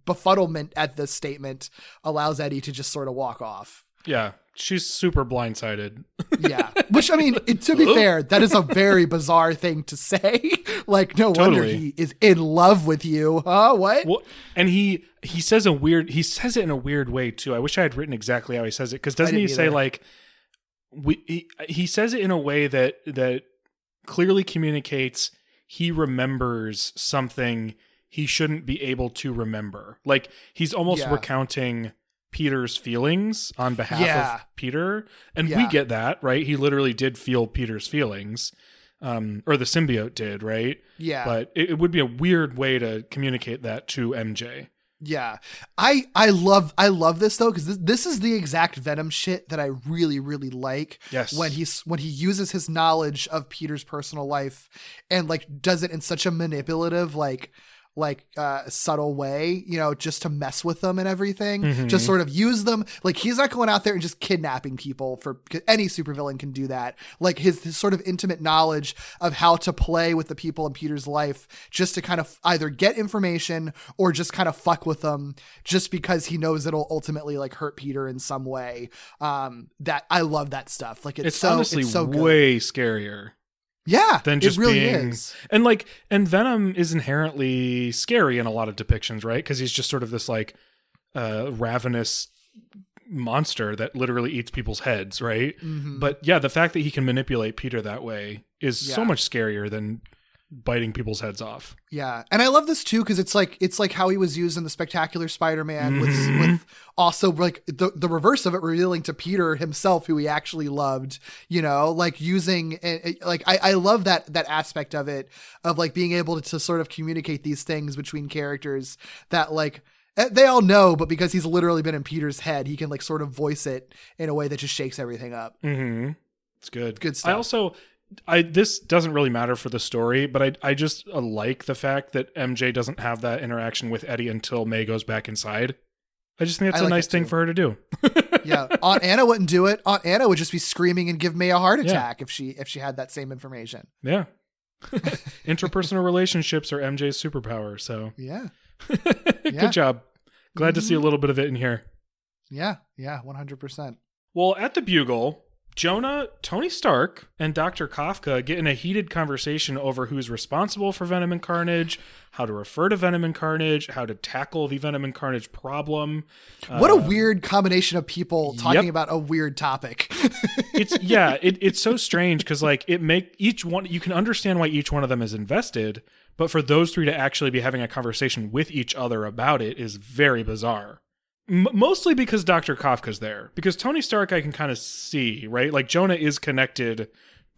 befuddlement at this statement allows Eddie to just sort of walk off. yeah, she's super blindsided. Yeah. Which, I mean, it, to be fair, that is a very bizarre thing to say. like, no wonder he is in love with you. Huh? What? Well, and he he says a weird he says it in a weird way too. I wish I had written exactly how he says it because doesn't he didn't say like we he, he says it in a way that that clearly communicates he remembers something he shouldn't be able to remember. Like he's almost Yeah. recounting Peter's feelings on behalf Yeah. of Peter, and we get that right. He literally did feel Peter's feelings, um, or the symbiote did, right? Yeah. But it, it would be a weird way to communicate that to MJ. Yeah. I I love I love this though cuz this, this is the exact Venom shit that I really really like Yes. when he's when he uses his knowledge of Peter's personal life and like does it in such a manipulative like like uh subtle way, you know, just to mess with them and everything. Mhm. Just sort of use them. Like he's not going out there and just kidnapping people for any supervillain can do that. Like his, his sort of intimate knowledge of how to play with the people in Peter's life just to kind of either get information or just kind of fuck with them just because he knows it'll ultimately like hurt Peter in some way. Um that I love that stuff. Like it's, It's, so honestly it's so good. way scarier yeah, than just it really being is. and like and Venom is inherently scary in a lot of depictions, right? Because he's just sort of this like uh ravenous monster that literally eats people's heads, right? Mhm. But yeah, the fact that he can manipulate Peter that way is so much scarier than biting people's heads off. Yeah, and I love this too because it's like it's like how he was used in the Spectacular Spider-Man with Mhm. with also like the the reverse of it, revealing to Peter himself who he actually loved. You know, like using eh, eh, like I I love that that aspect of it of like being able to sort of communicate these things between characters that like eh, they all know, but because he's literally been in Peter's head, he can like sort of voice it in a way that just shakes everything up. Mm-hmm. It's good. Good stuff. I also, I this doesn't really matter for the story, but I I just uh, like the fact that MJ doesn't have that interaction with Eddie until May goes back inside. I just think that's I a like nice thing for her to do. yeah, Aunt Anna wouldn't do it. Aunt Anna would just be screaming and give May a heart Yeah. attack if she if she had that same information. Yeah. Interpersonal relationships are MJ's superpower. So Yeah. good Yeah. job. Glad to see a little bit of it in here. Yeah, yeah, one hundred percent. Well, at the Bugle, Jonah, Tony Stark, and Dr. Kafka get in a heated conversation over who's responsible for Venom and Carnage, how to refer to Venom and Carnage, how to tackle the Venom and Carnage problem. What a Uh, weird combination of people talking yep. about a weird topic. it's yeah, it, it's so strange because like it make each one you can understand why each one of them is invested, but for those three to actually be having a conversation with each other about it is very bizarre. M- mostly because Dr. Kafka's there. Because Tony Stark, I can kind of see, right? Like Jonah is connected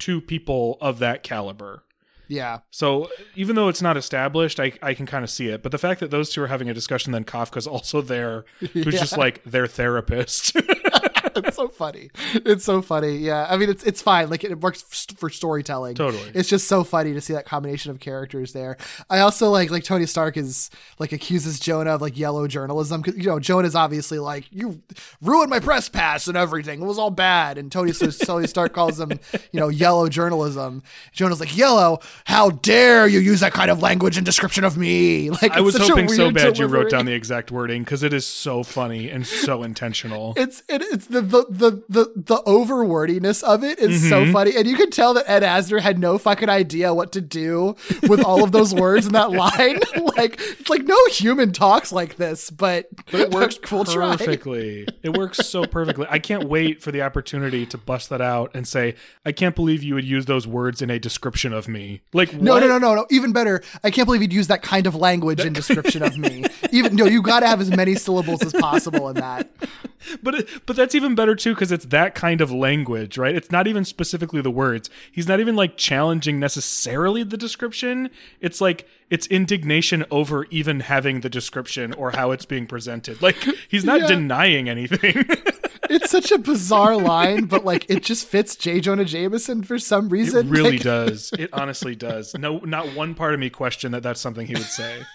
to people of that caliber. yeah, So even though it's not established, I, I can kind of see it. But the fact that those two are having a discussion, then Kafka's also there, who's just like their therapist. it's so funny. It's so funny. Yeah, I mean, it's it's fine. Like it works f- for storytelling. Totally. It's just so funny to see that combination of characters there. I also like like Tony Stark is like accuses Jonah of like yellow journalism. 'Cause, You know, Jonah's obviously like you ruined my press pass and everything. It was all bad. And Tony so, Tony Stark calls him you know yellow journalism. Jonah's like yellow. How dare you use that kind of language and description of me? Like I was it's such a hoping so bad you wrote down the exact wording because it is so funny and so intentional. it's it, it's the the the the, the over wordiness of it is Mm-hmm. so funny, and you can tell that Ed Asner had no fucking idea what to do with all of those words in that line. like it's like no human talks like this, but But it works we'll try. perfectly. It works so perfectly. I can't wait for the opportunity to bust that out and say, I can't believe you would use those words in a description of me. Like, No, what? no, no, no, no. Even better. I can't believe you'd use that kind of language in description of me. Even no, you got to have as many syllables as possible in that. But it, but that's even better too because it's that kind of language, right? It's not even specifically the words. He's not even like challenging necessarily the description. It's like it's indignation over even having the description or how it's being presented. Like he's not Yeah. denying anything. It's such a bizarre line, but like it just fits J. Jonah Jameson for some It reason. really Like, does. It honestly does. No, not one part of me question that that's something he would say.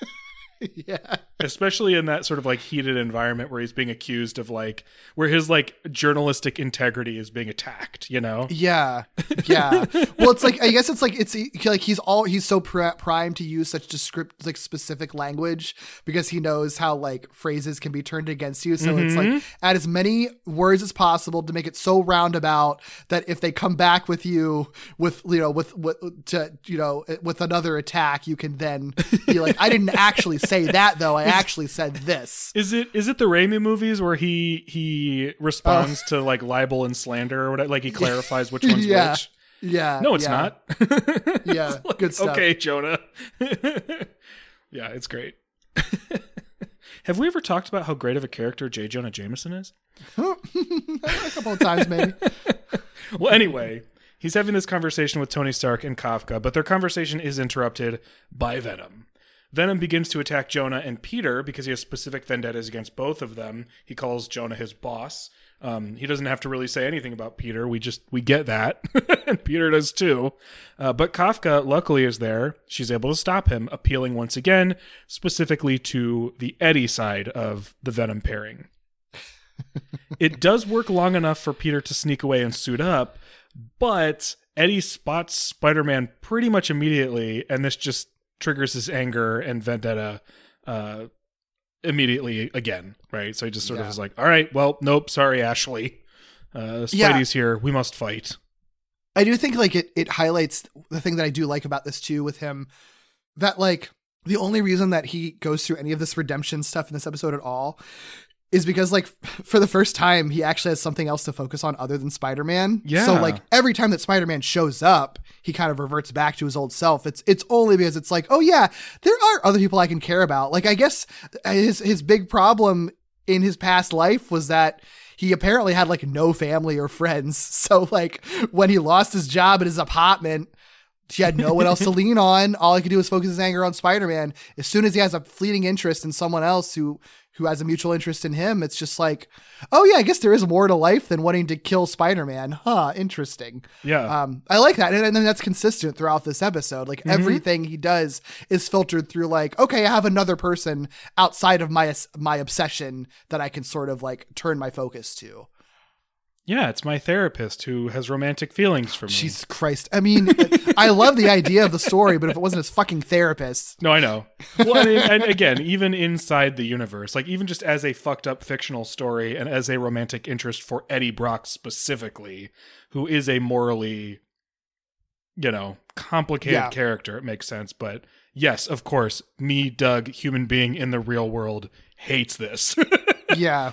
Yeah. Especially in that sort of like heated environment where he's being accused of like where his like journalistic integrity is being attacked. You know? Yeah, yeah. well, it's like I guess it's like it's like he's all he's so pri- primed to use such descript like specific language because he knows how like phrases can be turned against you. So it's like mm-hmm. add as many words as possible to make it so roundabout that if they come back with you with you know with with to you know with another attack, you can then be like, I didn't actually say that though. I actually said this. Is it is it the Raimi movies where he he responds uh, to like libel and slander or whatever? Like he clarifies which one's Yeah. which. Yeah. No, it's yeah, not. Yeah, good stuff. Okay, Jonah. yeah, it's great. Have we ever talked about how great of a character J. Jonah Jameson is? a couple of times maybe. Well, anyway, he's having this conversation with Tony Stark and Kafka, but their conversation is interrupted by Venom. Venom begins to attack Jonah and Peter because he has specific vendettas against both of them. He calls Jonah his boss. Um, he doesn't have to really say anything about Peter. We just we get that, and Peter does too. Uh, but Kafka luckily is there. She's able to stop him, appealing once again specifically to the Eddie side of the Venom pairing. it does work long enough for Peter to sneak away and suit up, but Eddie spots Spider Man pretty much immediately, and this just triggers his anger and vendetta uh, immediately again, right? So he just sort of is like, all right, well, nope, sorry, Ashley. Uh, Spidey's Yeah. here. We must fight. I do think like it it highlights the thing that I do like about this too with him that like the only reason that he goes through any of this redemption stuff in this episode at all is because like for the first time he actually has something else to focus on other than Spider-Man. Yeah. So like every time that Spider-Man shows up, he kind of reverts back to his old self. It's it's only because it's like, "Oh yeah, there are other people I can care about." Like I guess uh, his his big problem in his past life was that he apparently had like no family or friends. So like when he lost his job at his apartment, he had no one else to lean on. All he could do was focus his anger on Spider-Man. As soon as he has a fleeting interest in someone else who who has a mutual interest in him, it's just like, oh yeah, I guess there is more to life than wanting to kill Spider-Man. Huh, interesting. Yeah. Um, I like that, and, and then that's consistent throughout this episode. Like everything he does is filtered through, like, okay, I have another person outside of my my obsession that I can sort of like turn my focus to. Yeah, it's my therapist who has romantic feelings for me. Jesus Christ! I mean, I love the idea of the story, but if it wasn't his fucking therapist, No, I know. Well, and, and again, even inside the universe, like even just as a fucked up fictional story and as a romantic interest for Eddie Brock specifically, who is a morally, you know, complicated Yeah. character, it makes sense. But yes, of course, me, Doug, human being in the real world, hates this. yeah.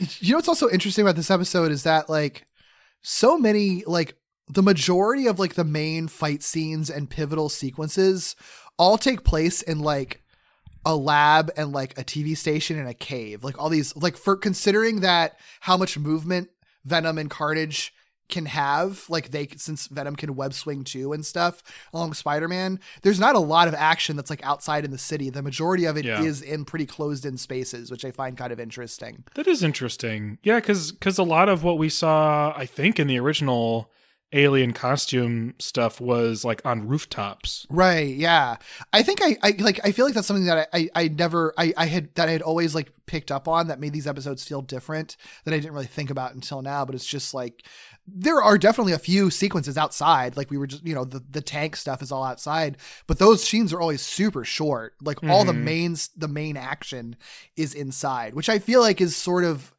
you know what's also interesting about this episode is that like so many like the majority of like the main fight scenes and pivotal sequences all take place in like a lab and like a TV station and a cave. Like all these like for considering that how much movement Venom and Carnage can have, like they since Venom can web swing too and stuff along Spider-Man, there's not a lot of action that's like outside in the city. The majority of it is Yeah. in pretty closed in spaces, which I find kind of interesting. that is interesting. Yeah, because because a lot of what we saw, I think, in the original alien costume stuff was like on rooftops. Right. Yeah. I think I, I like, I feel like that's something that I, I, I never, I, I had, that I had always like picked up on that made these episodes feel different that I didn't really think about until now. But it's just like, there are definitely a few sequences outside. Like we were just, you know, the, the tank stuff is all outside, but those scenes are always super short. Like all the Mhm. mains, the main action is inside, which I feel like is sort of,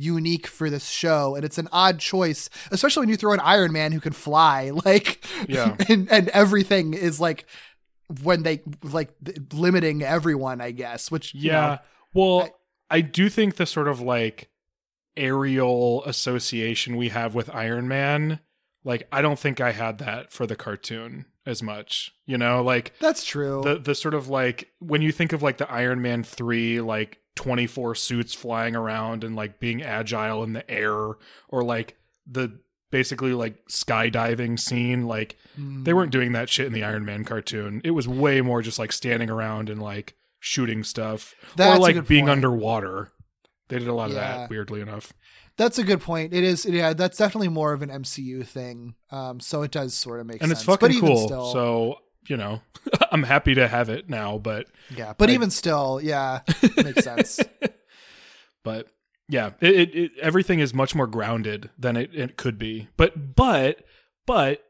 unique for this show and it's an odd choice especially when you throw an iron man who can fly like Yeah. and and everything is like when they like limiting everyone i guess which you Yeah. know, well, I- I, do think the sort of like aerial association we have with Iron Man, like I don't think I had that for the cartoon as much. You know, like that's true the the sort of like when you think of like the Iron Man 3 like 24 suits flying around and like being agile in the air or like the basically like skydiving scene like Hmm. they weren't doing that shit in the Iron Man cartoon. It was way more just like standing around and like shooting stuff That's or like being point. underwater. They did a lot of that weirdly enough. that's a good point it is yeah that's definitely more of an mcu thing um so it does sort of make And sense And it's fucking cool. still, So, you know, I'm happy to have it now, but yeah but I- even still yeah makes sense but yeah, it, it, it everything is much more grounded than it, it could be. But but but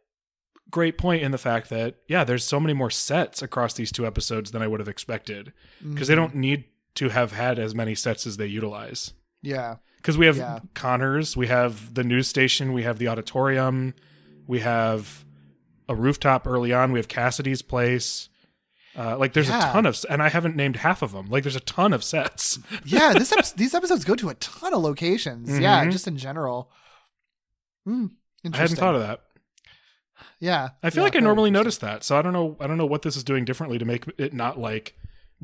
great point in the fact that yeah, there's so many more sets across these two episodes than I would have expected because they Mhm. don't need to have had as many sets as they utilize. yeah Because we have Yeah. Connors, we have the news station, we have the auditorium, we have a rooftop early on, we have Kasady's place. Uh, like there's Yeah. a ton of, and I haven't named half of them. Like there's a ton of sets. yeah this these episodes go to a ton of locations yeah Mhm. just in general Hmm, I hadn't thought of that. yeah I feel Yeah, like I normally notice that, so I don't know. I don't know what this is doing differently to make it not like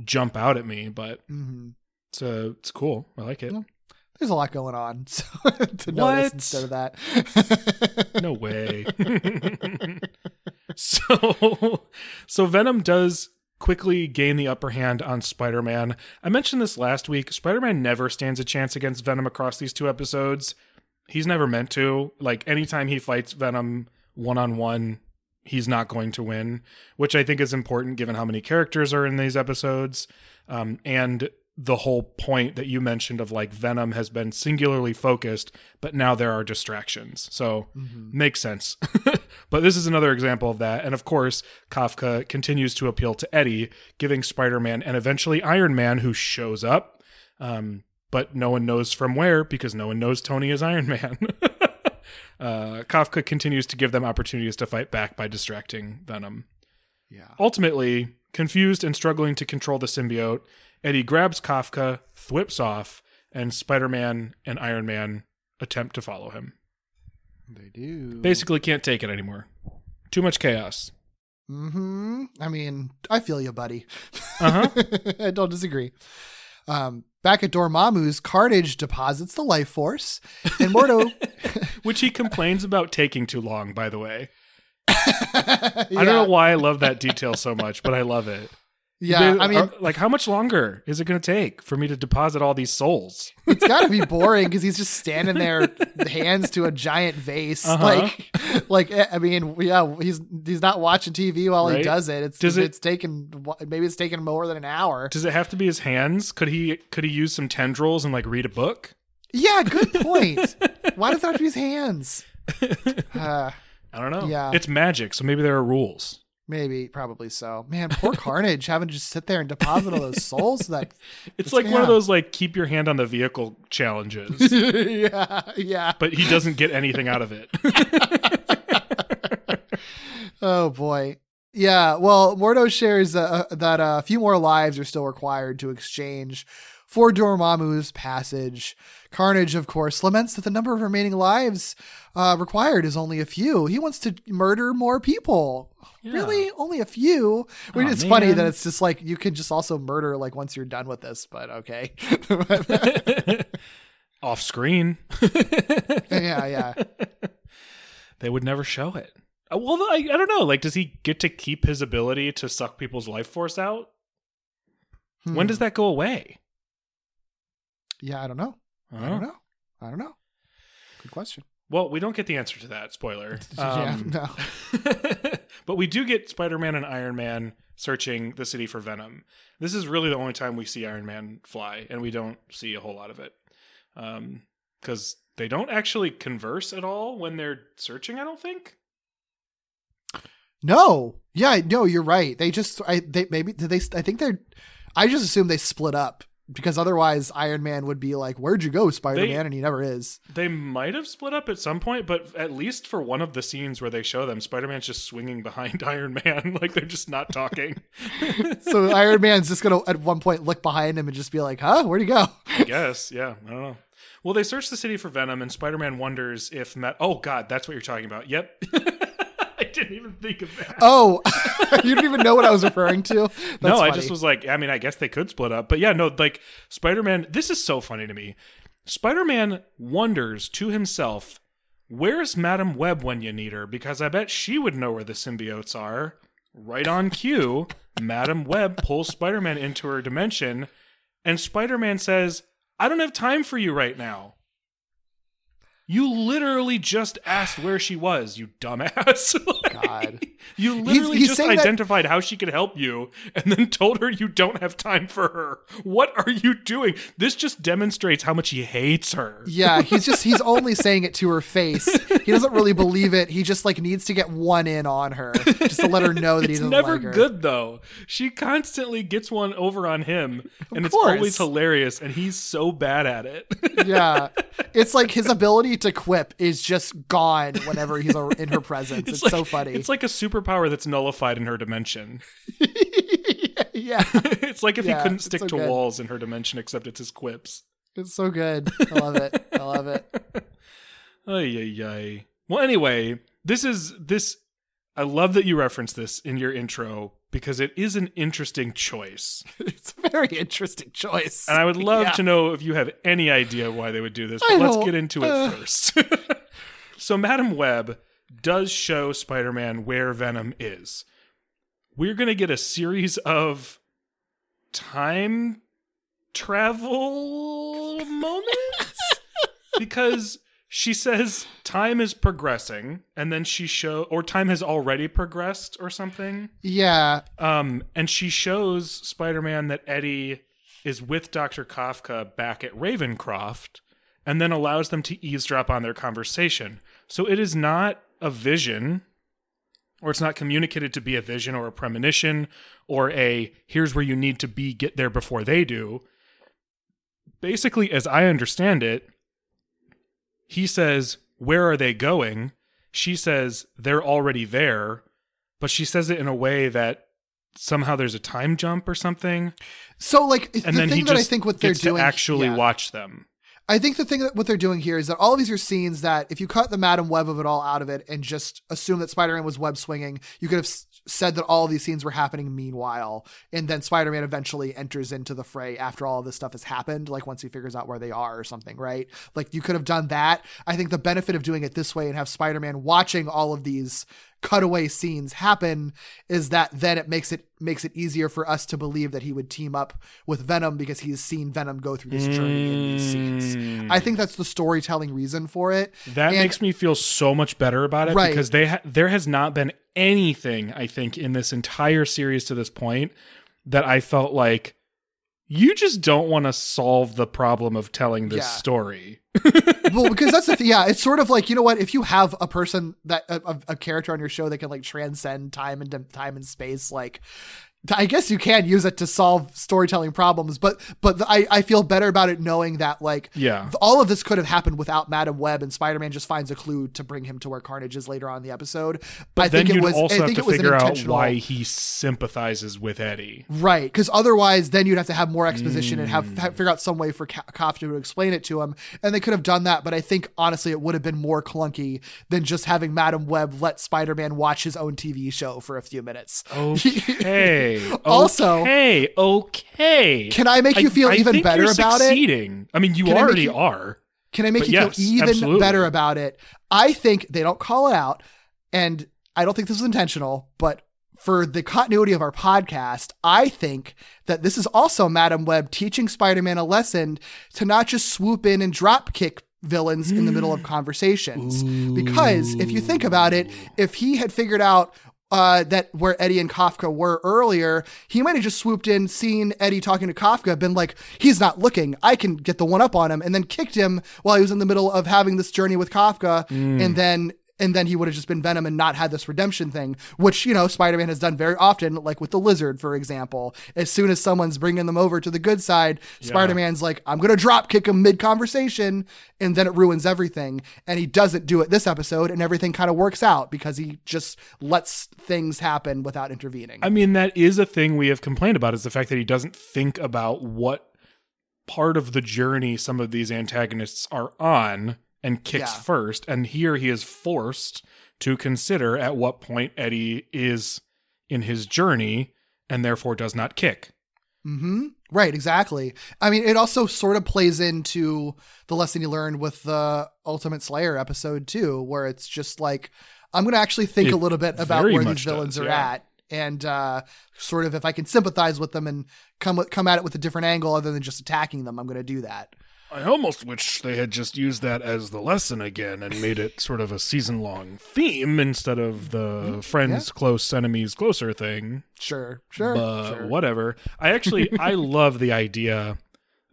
jump out at me, but hmm it's uh, it's cool. I like it. Yeah. There's a lot going on so, to notice What? instead of that. No way. so so Venom does quickly gain the upper hand on Spider-Man. I mentioned this last week. Spider-Man never stands a chance against Venom across these two episodes. He's never meant to. Like anytime he fights Venom one-on-one, he's not going to win, which I think is important given how many characters are in these episodes. Um, and the whole point that you mentioned of like Venom has been singularly focused, but now there are distractions. So makes sense. but this is another example of that. And of course, Kafka continues to appeal to Eddie, giving Spider Man and eventually Iron Man, who shows up. Um, but no one knows from where because no one knows Tony is Iron Man. uh, Kafka continues to give them opportunities to fight back by distracting Venom. yeah. Ultimately, confused and struggling to control the symbiote, Eddie grabs Kafka, thwips off, and Spider Man and Iron Man attempt to follow him. They do. Basically, can't take it anymore. Too much chaos. hmm I mean, I feel you, buddy. Uh huh. I don't disagree. Um, back at Dormammu's, Carnage deposits the life force, and Mordo. Which he complains about taking too long, by the way. I I don't know why I love that detail so much, but I love it. Yeah, They- I mean, are- like, how much longer is it going to take for me to deposit all these souls? it's got to be boring because he's just standing there, hands to a giant vase. Uh-huh. Like, like eh, I mean, yeah, he's he's not watching TV while he does it. It's Does it- it's taken maybe it's taken more than an hour. Does it have to be his hands? Could he could he use some tendrils and like read a book? Yeah, good point. Why does it have to be his hands? Uh, I don't know. Yeah. It's magic, so maybe there are rules. Maybe, probably so. Man, poor Carnage having to just sit there and deposit all those souls. That It's like one of those like keep your hand on the vehicle challenges, yeah, yeah. but he doesn't get anything out of it. Oh boy. Yeah, well, Mordo shares uh, uh, that uh, a few more lives are still required to exchange for Dormammu's passage. Carnage, of course, laments that the number of remaining lives uh, required is only a few. He wants to murder more people. Really? Only a few? I mean, Aw, it's funny that it's just like you can just also murder like once you're done with this, but okay. Off screen, yeah, yeah. they would never show it. Uh, Well, I, I don't know. Like, does he get to keep his ability to suck people's life force out? When Hmm. does that go away? Yeah, I don't know. I don't know. I don't know. Good question. Well, we don't get the answer to that. Spoiler. yeah, Um, no. but we do get Spider-Man and Iron Man searching the city for Venom. This is really the only time we see Iron Man fly, and we don't see a whole lot of it, because they don't actually converse at all when they're searching. I don't think. No. Yeah, no, you're right. They just I they maybe did they I think they're I just assume they split up because otherwise Iron Man would be like, "Where'd you go, Spider-Man?" And he never is. They might have split up at some point, but at least for one of the scenes where they show them, Spider-Man's just swinging behind Iron Man, like they're just not talking. So Iron Man's just going to at one point look behind him and just be like, "Huh? Where'd he go?" I guess, yeah. I don't know. Well, they search the city for Venom, and Spider-Man wonders if Met. Oh God, that's what you're talking about. Yep. Didn't even think of that. Oh, you don't even know what I was referring to? That's no, I just was like, I mean, I guess they could split up, but yeah, no, like Spider-Man. This is so funny to me. Spider-Man wonders to himself, "Where's Madam Web when you need her?" Because I bet she would know where the symbiotes are. Right on cue, Madam Web pulls Spider-Man into her dimension, and Spider-Man says, "I don't have time for you right now." You literally just asked where she was, you dumbass. Like, God. You literally he's just saying that- identified how she could help you and then told her you don't have time for her. What are you doing? This just demonstrates how much he hates her. Yeah, he's just he's only saying it to her face. He doesn't really believe it. He just like needs to get one in on her just to let her know that he's never like good though. She constantly gets one over on him, and it's always hilarious, and he's so bad at it. yeah. It's like his ability to quip is just gone whenever he's in her presence. It's, like, so funny. It's like a superpower that's nullified in her dimension. yeah. it's like if Yeah, he couldn't stick so to good. walls in her dimension, except it's his quips. It's so good. I love it. I love it. Ay, ay, ay. Well, anyway, this is this. I love that you referenced this in your intro because it is an interesting choice. It's a very interesting choice. And I would love Yeah. to know if you have any idea why they would do this, but let's get into it uh. first. so, Madam Web does show Spider Man where Venom is. We're going to get a series of time travel moments because she says time is progressing and then she show or time has already progressed or something Yeah. um, and she shows Spider Man that Eddie is with Dr. Kafka back at Ravencroft and then allows them to eavesdrop on their conversation. So it is not a vision, or it's not communicated to be a vision or a premonition or a here's where you need to be, get there before they do. Basically, as I understand it, he says, Where are they going? She says, They're already there. But she says it in a way that somehow there's a time jump or something. So like the And then thing he that I think what they're doing to actually yeah. watch them. I think the thing that what they're doing here is that all of these are scenes that if you cut the Madam Web of it all out of it and just assume that Spider-Man was web swinging, you could have said that all these scenes were happening meanwhile, and then Spider-Man eventually enters into the fray after all this stuff has happened, like once he figures out where they are or something, right? Like you could have done that. I think the benefit of doing it this way and have Spider-Man watching all of these cutaway scenes happen is that then it makes it makes it easier for us to believe that he would team up with Venom because he's seen Venom go through this journey in these scenes. I think that's the storytelling reason for it. That And- makes me feel so much better about it Right. because they ha- there has not been anything I think in this entire series to this point that I felt like you just don't want to solve the problem of telling this Yeah. story. Well, because that's the thing. Yeah, it's sort of like you know what? If you have a person that a- a character on your show that can like transcend time and time and space, like. I guess you can use it to solve storytelling problems, but but I, I feel better about it knowing that like Yeah. all of this could have happened without Madam Web and Spider-Man just finds a clue to bring him to where Carnage is later on in the episode. But I then think you'd it was also I have to it was an figure out why he sympathizes with Eddie. Right, because otherwise, then you'd have to have more exposition and Mm. have, have figure out some way for Ka- Kafka to explain it to him, and they could have done that. But I think honestly, it would have been more clunky than just having Madam Web let Spider-Man watch his own TV show for a few minutes. Okay. Also- okay. Okay. Can I make you feel even think better you're about it? I mean, you Can already you- are. Can I make you yes, feel even absolutely. better about it? I think they don't call it out, and I don't think this is intentional, but for the continuity of our podcast, I think that this is also Madam Web teaching Spider-Man a lesson to not just swoop in and drop kick villains in the middle of hmm. conversations. Because if you think about it, if he had figured out uh, that where Eddie and Kafka were earlier, he might have just swooped in, seen Eddie talking to Kafka, been like, he's not looking. I can get the one up on him, and then kicked him while he was in the middle of having this journey with Kafka, and then and then he would have just been Venom and not had this redemption thing, which, you know, Spider Man has done very often, like with the lizard, for example. As soon as someone's bringing them over to the good side, Spider Man's like, I'm going to drop kick him mid conversation, and then it ruins everything. And he doesn't do it this episode, and everything kind of works out because he just lets things happen without intervening. I mean, that is a thing we have complained about is the fact that he doesn't think about what part of the journey some of these antagonists are on and kicks Yeah. first. And here he is forced to consider at what point Eddie is in his journey and therefore does not kick. hmm Right, exactly. I mean, it also sort of plays into the lesson you learned with the Ultimate Slayer episode too, where it's just like I'm going to actually think It a little bit about where these villains does, are yeah. at, and uh, sort of if I can sympathize with them and come come at it with a different angle other than just attacking them, I'm going to do that. I almost wish they had just used that as the lesson again and made it sort of a season long theme instead of the mm-hmm. friends, close enemies, closer thing. Sure, sure, but sure. whatever. I actually I love the idea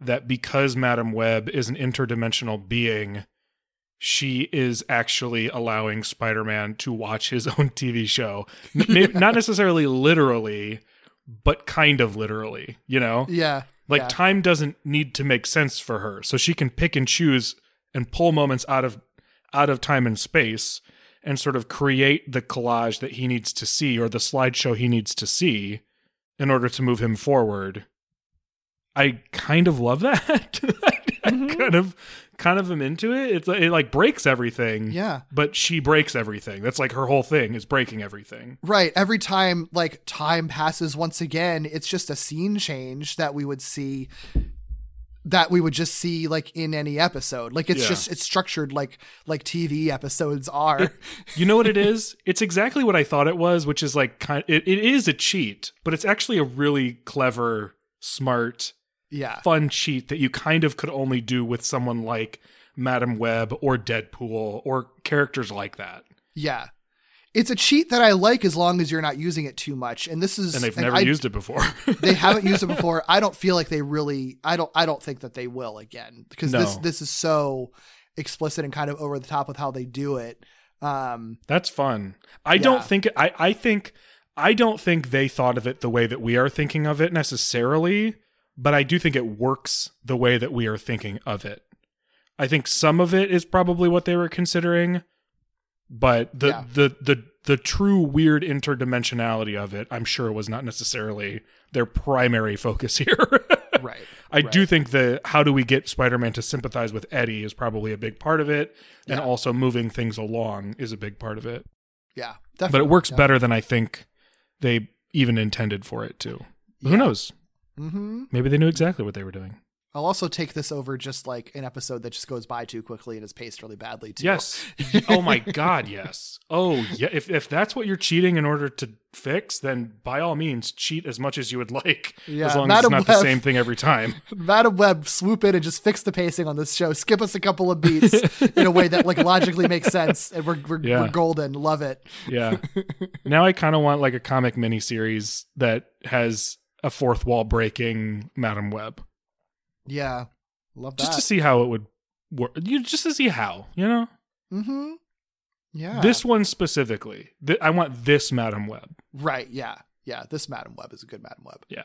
that because Madam Web is an interdimensional being, she is actually allowing Spider-Man to watch his own TV show. N- may- Not necessarily literally, but kind of literally, you know? Yeah, Like yeah. time doesn't need to make sense for her. So she can pick and choose and pull moments out of out of time and space and sort of create the collage that he needs to see or the slideshow he needs to see in order to move him forward. I kind of love that. Mm-hmm. kind of kind of am into it. It's it like breaks everything. Yeah. But she breaks everything. That's like her whole thing is breaking everything. Right. Every time like time passes once again, it's just a scene change that we would see that we would just see like in any episode. Like it's Yeah. just it's structured like like TV episodes are. You know what it is? It's exactly what I thought it was, which is like kind it, it is a cheat, but it's actually a really clever, smart, yeah. fun cheat that you kind of could only do with someone like Madam Web or Deadpool or characters like that. Yeah. It's a cheat that I like as long as you're not using it too much. And this is And they've and never I- used it before. they haven't used it before. I don't feel like they really I don't I don't think that they will again because this this is so explicit and kind of over the top with how they do it. Um That's fun. I Yeah. don't think I I think I don't think they thought of it the way that we are thinking of it necessarily, but I do think it works the way that we are thinking of it. I think some of it is probably what they were considering, but the Yeah. the the the true weird interdimensionality of it, I'm sure was not necessarily their primary focus here. right. I do think the how do we get Spider-Man to sympathize with Eddie is probably a big part of it, and Yeah. also moving things along is a big part of it. Yeah. definitely. But it works Yeah. better than I think they even intended for it to. Who knows? Mhm. Maybe they knew exactly what they were doing. I'll also take this over just like an episode that just goes by too quickly and is paced really badly too. Yes. oh my god, yes. Oh, yeah, if if that's what you're cheating in order to fix, then by all means cheat as much as you would like Yeah, as long Madam as it's not the same thing every time. Madam Web swoop in and just fix the pacing on this show. Skip us a couple of beats in a way that like logically makes sense, and we're we're, Yeah. we're golden. Love it. Yeah. now I kind of want like a comic miniseries that has a fourth wall breaking Madam Web. Yeah, love that. Just to see how it would work. You just to see how, you know? mm-hmm. Yeah. This one specifically. Th- I want this Madam Web. right. Yeah. Yeah. This Madam Web is a good Madam Web. Yeah.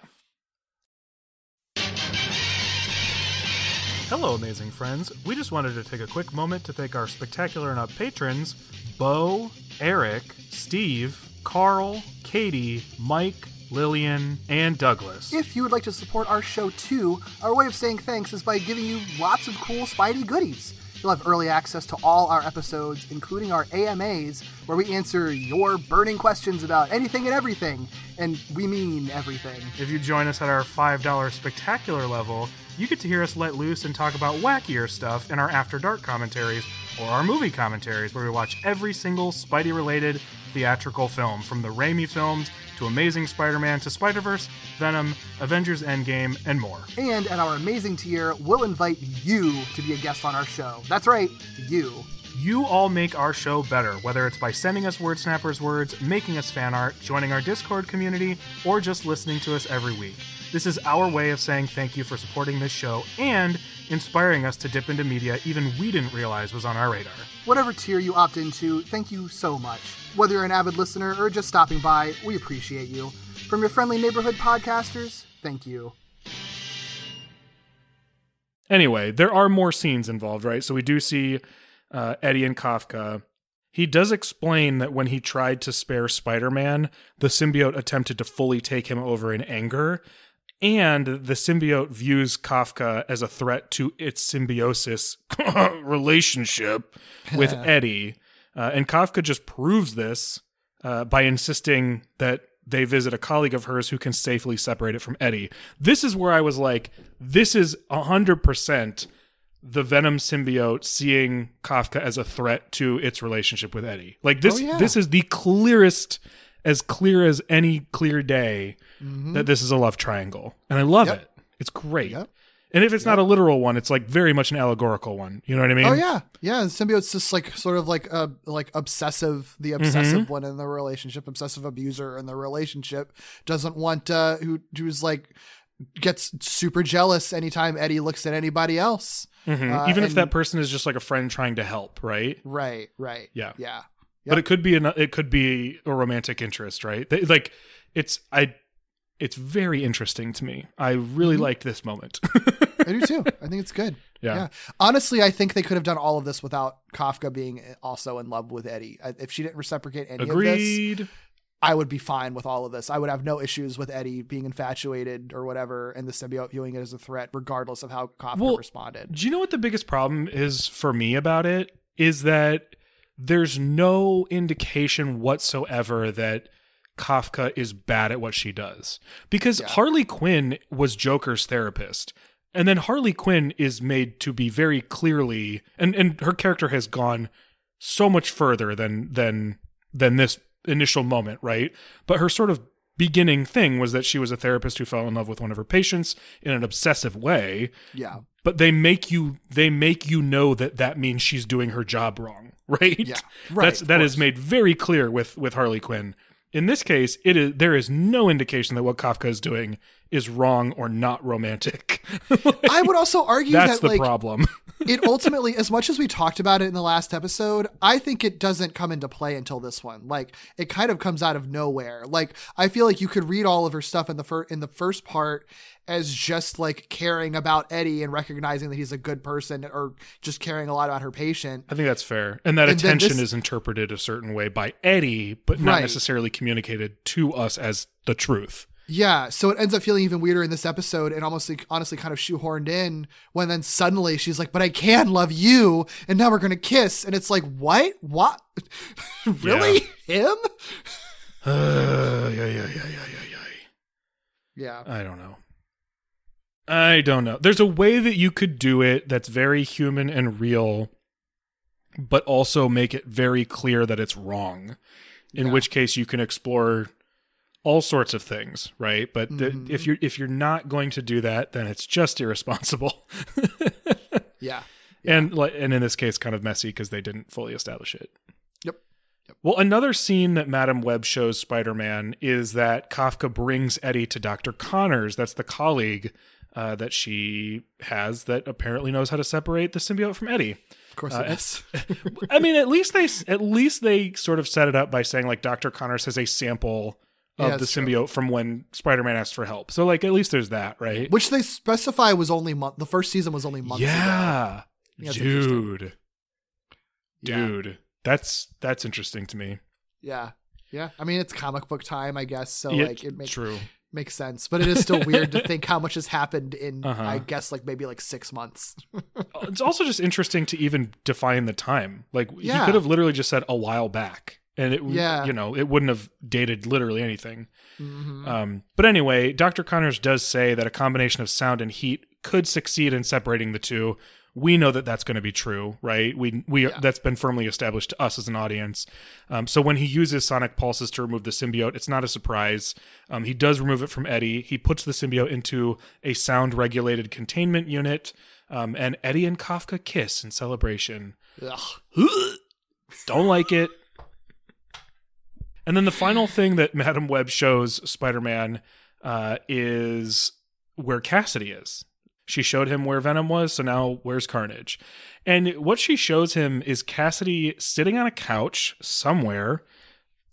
Hello, amazing friends. We just wanted to take a quick moment to thank our spectacular and up patrons Bo, Eric, Steve, Carl, Katie, Mike, Lillian, and Douglas. If you would like to support our show too, our way of saying thanks is by giving you lots of cool Spidey goodies. You'll have early access to all our episodes, including our AMAs, where we answer your burning questions about anything and everything. And we mean everything. If you join us at our $5 spectacular level, you get to hear us let loose and talk about wackier stuff in our After Dark commentaries or our movie commentaries, where we watch every single Spidey related theatrical film, from the Raimi films to Amazing Spider Man to Spider Verse, Venom, Avengers Endgame, and more. And at our amazing tier, we'll invite you to be a guest on our show. That's right, you. You all make our show better, whether it's by sending us Web Snappers words, making us fan art, joining our Discord community, or just listening to us every week. This is our way of saying thank you for supporting this show and inspiring us to dip into media even we didn't realize was on our radar. Whatever tier you opt into, thank you so much. Whether you're an avid listener or just stopping by, we appreciate you. From your friendly neighborhood podcasters, thank you. Anyway, there are more scenes involved, right? So we do see uh, Eddie and Kafka. He does explain that when he tried to spare Spider Man, the symbiote attempted to fully take him over in anger. And the symbiote views Kafka as a threat to its symbiosis relationship with Eddie. Uh, and Kafka just proves this uh, by insisting that they visit a colleague of hers who can safely separate it from Eddie. This is where I was like, this is 100% the Venom symbiote seeing Kafka as a threat to its relationship with Eddie. Like this Oh, yeah. this is the clearest as clear as any clear day Mm-hmm. that this is a love triangle. And I love Yep. it. It's great. Yep. And if it's not a literal one, it's like very much an allegorical one. You know what I mean? Oh yeah, yeah. The symbiote's just like sort of like a like obsessive, the obsessive Mm-hmm. one in the relationship, obsessive abuser in the relationship doesn't want uh who who's like gets super jealous anytime Eddie looks at anybody else. Mhm. Uh, Even if and- that person is just like a friend trying to help, right? Right, right. Yeah. yeah. But it could be an it could be a romantic interest, right? They- Like it's I it's very interesting to me. I really Mm-hmm. liked this moment. I do too. I think it's good. Yeah. Honestly, I think they could have done all of this without Kafka being also in love with Eddie. If she didn't reciprocate any of this, I would be fine with all of this. I would have no issues with Eddie being infatuated or whatever, and the symbiote viewing it as a threat, regardless of how Kafka Well, responded. Do you know what the biggest problem is for me about it? Is that there's no indication whatsoever that Kafka is bad at what she does. Because Harley Quinn was Joker's therapist. And then Harley Quinn is made to be very clearly and, and her character has gone so much further than than than this initial moment, right? But her sort of beginning thing was that she was a therapist who fell in love with one of her patients in an obsessive way Yeah. but they make you they make you know that that means she's doing her job wrong right Yeah. Right, that's that is made very clear with with harley quinn in this case it is there is no indication that what kafka is doing is wrong or not romantic I would also argue that's that the like problem it ultimately, as much as we talked about it in the last episode, I think it doesn't come into play until this one. Like it kind of comes out of nowhere. Like I feel like you could read all of her stuff in the fir- in the first part as just like caring about Eddie and recognizing that he's a good person, or just caring a lot about her patient. i think that's fair and that And attention this- is interpreted a certain way by eddie but not Right. necessarily communicated to us as the truth Yeah, so it ends up feeling even weirder in this episode and almost like, honestly kind of shoehorned in when then suddenly she's like, "But I can love you," and now we're gonna kiss, and it's like, "What? What? really? Him?" uh, yeah, yeah, yeah, yeah, yeah, yeah. Yeah. I don't know. I don't know. There's a way that you could do it that's very human and real, but also make it very clear that it's wrong. In Yeah. which case you can explore all sorts of things, right? But th- Mhm. if you're if you're not going to do that, then it's just irresponsible. Yeah. and like and in this case kind of messy because they didn't fully establish it. Yep. Well, another scene that Madam Web shows Spider Man is that Kafka brings Eddie to Dr. Connors. That's the colleague uh, that she has that apparently knows how to separate the symbiote from Eddie. Of course Uh, it is. I mean, at least they at least they sort of set it up by saying like Dr. Connors has a sample of Yeah, the that's true. symbiote from when Spider Man asked for help. So like at least there's that, right? Which they specify was only month. The first season was only months ago. yeah, That's interesting. dude, Yeah. dude, that's that's interesting to me. Yeah. Yeah. I mean, it's comic book time, I guess. So Yeah, like, it makes true. makes sense. But it is still weird to think how much has happened in, Uh-huh. I guess, like maybe like six months. it's also just interesting to even define the time. Like you Yeah. could have literally just said a while back, and it Yeah. you know it wouldn't have dated literally anything. Mhm. Um, but anyway, Dr. Connors does say that a combination of sound and heat could succeed in separating the two. We know that that's going to be true, right? We we Yeah. that's been firmly established to us as an audience. Um, so when he uses sonic pulses to remove the symbiote, it's not a surprise. Um, he does remove it from Eddie. He puts the symbiote into a sound regulated containment unit, um, and Eddie and Kafka kiss in celebration. Don't like it. And then the final thing that Madam Web shows Spider Man uh, is where Kasady is. She showed him where Venom was, so now where's Carnage? And what she shows him is Kasady sitting on a couch somewhere,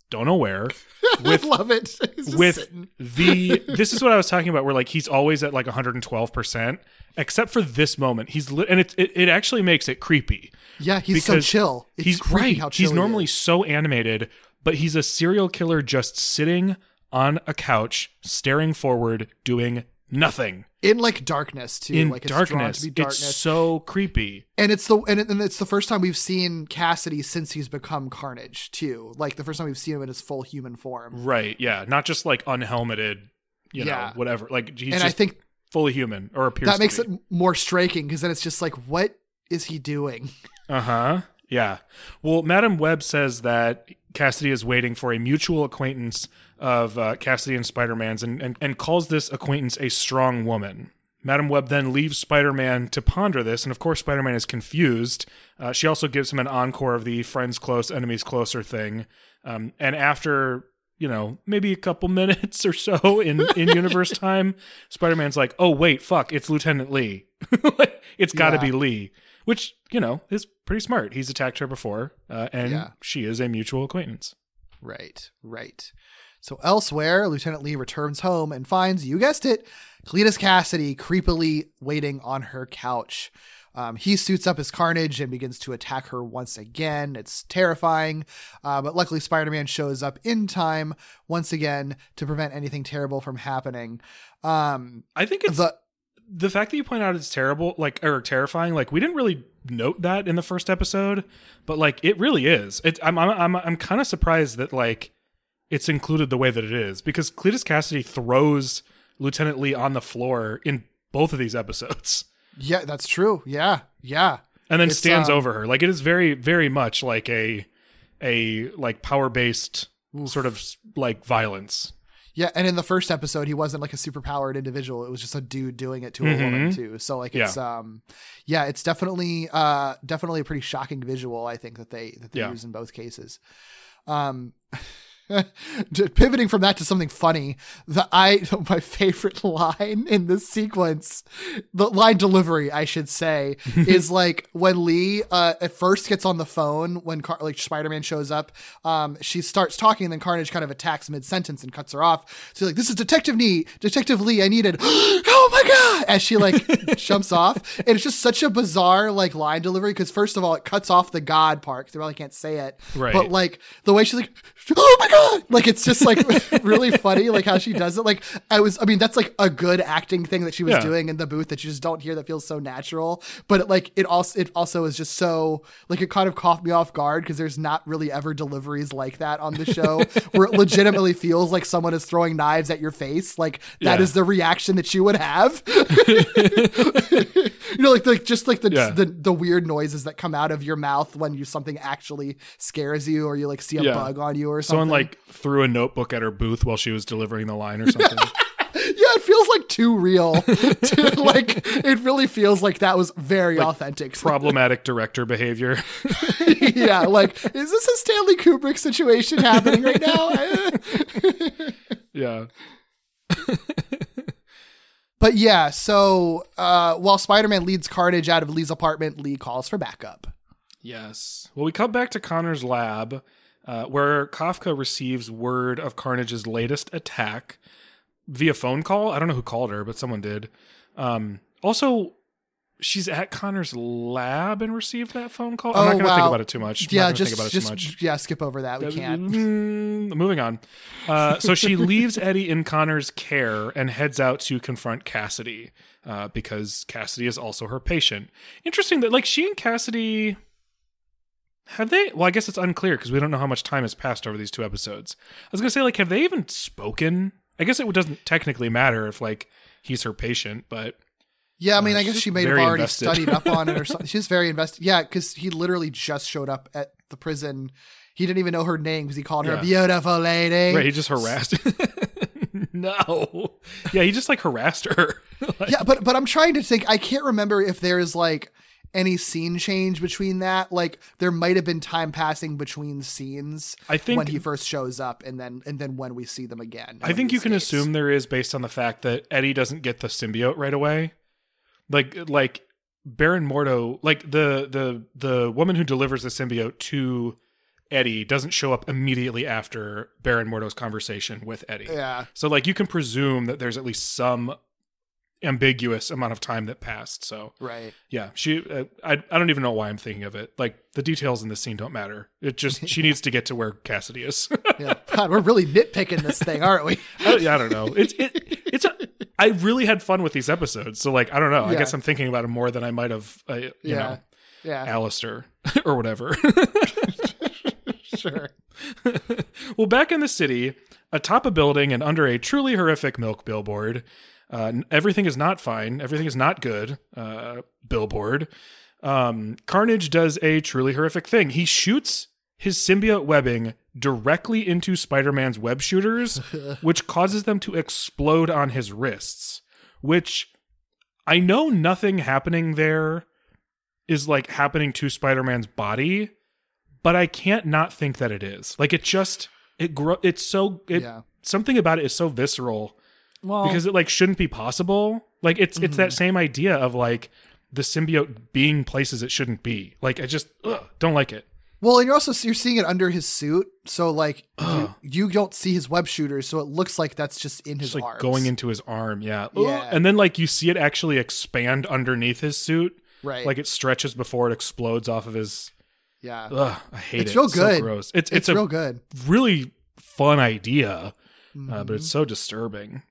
don't know where, with love it. He's just with sitting. the this is what I was talking about where like he's always at like 112% except for this moment he's li- and it, it it actually makes it creepy Yeah, he's so chill. It's he's right how chill he's he normally so animated but he's a serial killer just sitting on a couch staring forward doing nothing in like darkness too. in like it's darkness to be darkness. it's so creepy and it's the and, it, and it's the first time we've seen Kasady since he's become Carnage too. Like the first time we've seen him in his full human form. right yeah not just like unhelmeted you know Yeah. whatever like he's and just I think fully human or appears that makes it more striking because then it's just like, what is he doing? Uh huh. Yeah. Well, Madam Web says that Kasady is waiting for a mutual acquaintance of uh, Kasady and Spider Man's and, and, and calls this acquaintance a strong woman. Madam Web then leaves Spider Man to ponder this, and of course, Spider Man is confused. Uh, she also gives him an encore of the friends close, enemies closer thing. Um, and after, you know, maybe a couple minutes or so in, in universe time, Spider Man's like, oh, wait, fuck, it's Lieutenant Lee. it's got to Yeah. be Lee, which, you know, is pretty smart. He's attacked her before, uh, and Yeah. she is a mutual acquaintance. Right, right. So elsewhere, Lieutenant Lee returns home and finds, you guessed it, Cletus Kasady creepily waiting on her couch. Um, he suits up his Carnage and begins to attack her once again. It's terrifying, uh, but luckily Spider Man shows up in time once again to prevent anything terrible from happening. Um, I think it's the the fact that you point out it's terrible, like or terrifying. Like we didn't really note that in the first episode, but like it really is. It, I'm I'm I'm, I'm kind of surprised that like it's included the way that it is because Cletus Kasady throws Lieutenant Lee on the floor in both of these episodes. yeah, that's true. Yeah, yeah. and then It's, stands um, over her. Like it is very, very much like a a like power based sort of like violence. Yeah, and in the first episode, he wasn't like a superpowered individual. It was just a dude doing it to a woman Mhm. too. So like it's um yeah, it's definitely uh definitely a pretty shocking visual, I think, that they that they Yeah. use in both cases. Um pivoting from that to something funny, the I my favorite line in this sequence, the line delivery, I should say, is like when Lee uh, at first gets on the phone when Car- like Spider Man shows up. Um, she starts talking, and then Carnage kind of attacks mid sentence and cuts her off. So like, this is Detective Lee, Detective Lee. I needed. oh my god! As she like jumps off, and it's just such a bizarre like line delivery because first of all, it cuts off the God part because they really can't say it. Right. But like the way she's like, oh my god! Like it's just like really funny, like how she does it. Like I was, I mean, that's like a good acting thing that she was Yeah. doing in the booth that you just don't hear that feels so natural. But it, like it also, it also is just so like it kind of caught me off guard because there's not really ever deliveries like that on the show where it legitimately feels like someone is throwing knives at your face. Like that Yeah. is the reaction that you would have. you know, like like just like the, Yeah. the the weird noises that come out of your mouth when you something actually scares you or you like see a bug on you or something. Someone like threw a notebook at her booth while she was delivering the line or something. yeah, it feels like too real. To, like it really feels like that was very authentic. Problematic director behavior. yeah, like is this a Stanley Kubrick situation happening right now? yeah. but yeah, so uh, while Spider-Man leads Carnage out of Lee's apartment, Lee calls for backup. Yes. Well, we come back to Connor's lab, uh, where Kafka receives word of Carnage's latest attack via phone call. I don't know who called her, but someone did. Um, also, she's at Connor's lab and received that phone call. I'm not going to think about it too much. Yeah, just think about it just too much. yeah, skip over that. We can't. Mm, moving on. Uh, so she leaves Eddie in Connor's care and heads out to confront Kasady uh, because Kasady is also her patient. Interesting that like she and Kasady have they? Well, I guess it's unclear because we don't know how much time has passed over these two episodes. I was gonna say like have they even spoken? I guess it doesn't technically matter if like he's her patient, but Yeah, I mean, Uh, I guess she may have already invested. studied up on it or something. She's very invested. Yeah, because he literally just showed up at the prison. He didn't even know her name because he called her Yeah. a beautiful lady. right, he just harassed. no, yeah, he just like harassed her. Like, yeah, but but I'm trying to think. I can't remember if there's like any scene change between that. Like there might have been time passing between scenes. I think- when he first shows up, and then and then when we see them again. I think you can assume there is based on the fact that Eddie doesn't get the symbiote right away. Like like Baron Mordo, like the the the woman who delivers the symbiote to Eddie doesn't show up immediately after Baron Mordo's conversation with Eddie. Yeah. So like you can presume that there's at least some ambiguous amount of time that passed. So Right. yeah, she uh, I I don't even know why I'm thinking of it. Like the details in the scene don't matter. It just she needs to get to where Kasady is. Yeah. God, we're really nitpicking this thing, aren't we? I, yeah, I don't know. It's it, it's a. I really had fun with these episodes, so like I don't know. I guess I'm thinking about it more than I might have. Uh, you Yeah. know, Yeah. Alistair or whatever. Sure. well, back in the city, atop a building and under a truly horrific milk billboard, uh, everything is not fine. Everything is not good. Uh, billboard. Um, Carnage does a truly horrific thing. He shoots his symbiote webbing directly into Spider-Man's web shooters, which causes them to explode on his wrists. Which I know nothing happening there is like happening to Spider-Man's body, but I can't not think that it is. Like it just it grow it's so it Yeah. something about it is so visceral Well, because it like shouldn't be possible. Like it's it's that same idea of like the symbiote being places it shouldn't be. Like I just ugh, don't like it. Well, and you're also you're seeing it under his suit, so like you, you don't see his web shooters, so it looks like that's just in his Just like arms. going into his arm, yeah. Yeah. And then like you see it actually expand underneath his suit Right. Like it stretches before it explodes off of his. yeah. Ugh, I hate it. It's it. real so good. gross. It's it's it's, a real good. really fun idea, uh, Mhm. but it's so disturbing.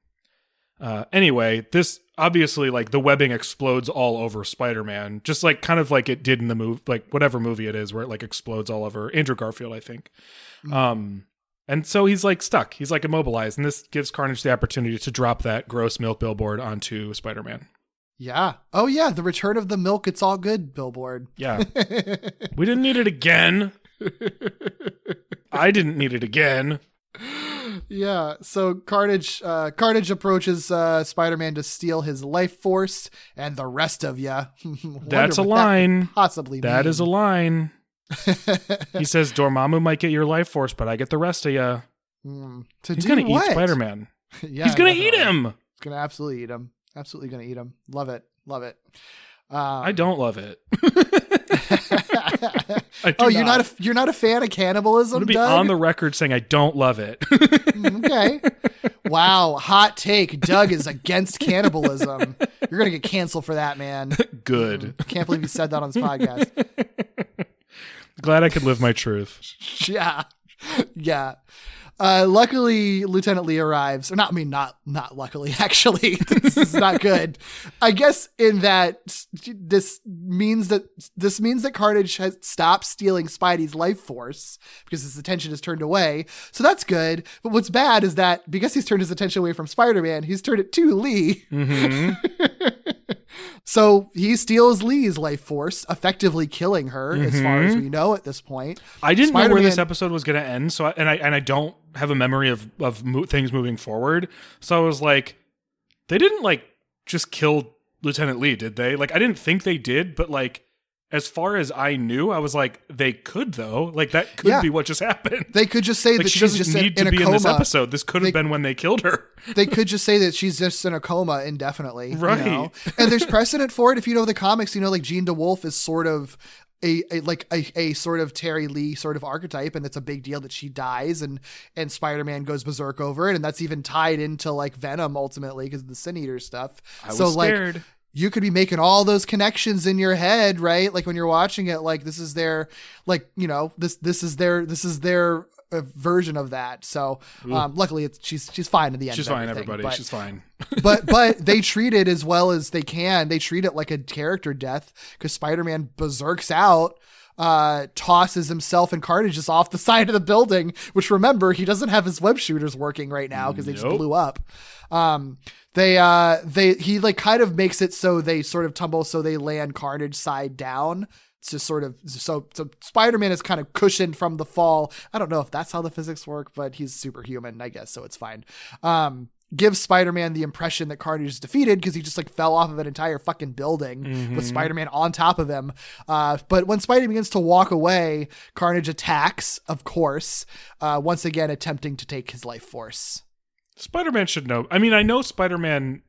Uh, anyway, this obviously like the webbing explodes all over Spider-Man, just like kind of like it did in the movie, like whatever movie it is, where it like explodes all over Andrew Garfield, I think. Um, and so he's like stuck. He's like immobilized, and this gives Carnage the opportunity to drop that gross milk billboard onto Spider-Man. Yeah. Oh yeah, the return of the milk. It's all good. Billboard. Yeah, we didn't need it again. I didn't need it again. yeah. So Carnage, uh, Carnage approaches uh, Spider-Man to steal his life force and the rest of ya. That's a line. possibly. That is a line. He says Dormammu might get your life force, but I get the rest of you. Mm, to He's gonna what? eat Spider Man. yeah, He's gonna eat him. He's gonna absolutely eat him. Absolutely gonna eat him. Love it. Love it. Um, I don't love it. Oh, you're not a you're not a fan of I'm cannibalism, gonna be Doug? on the record saying I don't love it. Mm, okay. Wow, hot take. Doug is against cannibalism. You're gonna get canceled for that, man. Good. Mm, can't believe you said that on this podcast. Glad I could live my truth. yeah, yeah. Uh, luckily, Lieutenant Lee arrives. Or not, I mean, not not luckily. Actually, this is not good. I guess in that this means that this means that Carnage has stopped stealing Spidey's life force because his attention is turned away. So that's good. But what's bad is that because he's turned his attention away from Spider-Man, he's turned it to Lee. hmm So he steals Lee's life force, effectively killing her, as far as mm-hmm. we know at this point. I didn't know where this episode was going to end, so I, and I and I don't have a memory of of mo- things moving forward. So I was like, they didn't like just kill Lieutenant Lee, did they? Like I didn't think they did, but like as far as I knew, I was like, they could though. Like that could Yeah. be what just happened. They could just say like that she she's doesn't just in, need in to a be coma. in this episode. This could have been when they killed her. they could just say that she's just in a coma indefinitely. you Right. know? And there's precedent for it. If you know the comics, you know, like Jean DeWolff is sort of a, a like a, a sort of Terri Lee sort of archetype, and it's a big deal that she dies and and Spider-Man goes berserk over it, and that's even tied into like Venom ultimately because of the Sin Eater stuff. I was so like scared. You could be making all those connections in your head, right? Like when you're watching it, like this is their, like you know, this this is their this is their uh, version of that. So, um, luckily, it's she's she's fine in the end. She's fine, everybody. But, She's fine. but but they treat it as well as they can. They treat it like a character death because Spider-Man berserks out. Uh, tosses himself and Carnage just off the side of the building, which remember he doesn't have his web shooters working right now because they just blew up. Um, they uh they he like kind of makes it so they sort of tumble so they land Carnage side down. It's just sort of so so Spider-Man is kind of cushioned from the fall. I don't know if that's how the physics work, but he's superhuman, I guess, so it's fine. Um gives Spider-Man the impression that Carnage is defeated because he just like fell off of an entire fucking building with Spider-Man on top of him. Uh, but when Spidey begins to walk away, Carnage attacks, of course, uh, once again attempting to take his life force. Spider Man should know. I mean, I know Spider Man.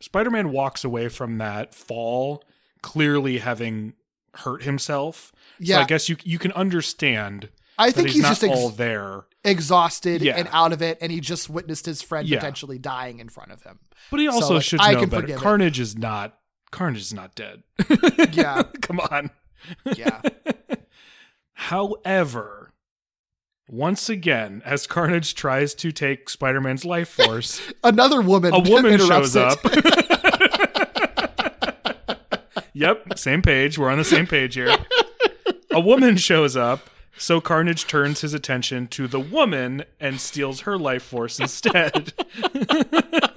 Spider Man walks away from that fall clearly having hurt himself. So Yeah. I guess you you can understand. I that think he's, he's not just ex- all there. Exhausted Yeah. and out of it, and he just witnessed his friend Yeah. potentially dying in front of him. But he also like, should I know can better. forgive. Carnage is not. Carnage is not dead. Yeah. Come on. Yeah. However, once again, as Carnage tries to take Spider Man's life force, Another woman, a woman shows it. up. yep, same page. We're on the same page here. A woman shows up, so Carnage turns his attention to the woman and steals her life force instead.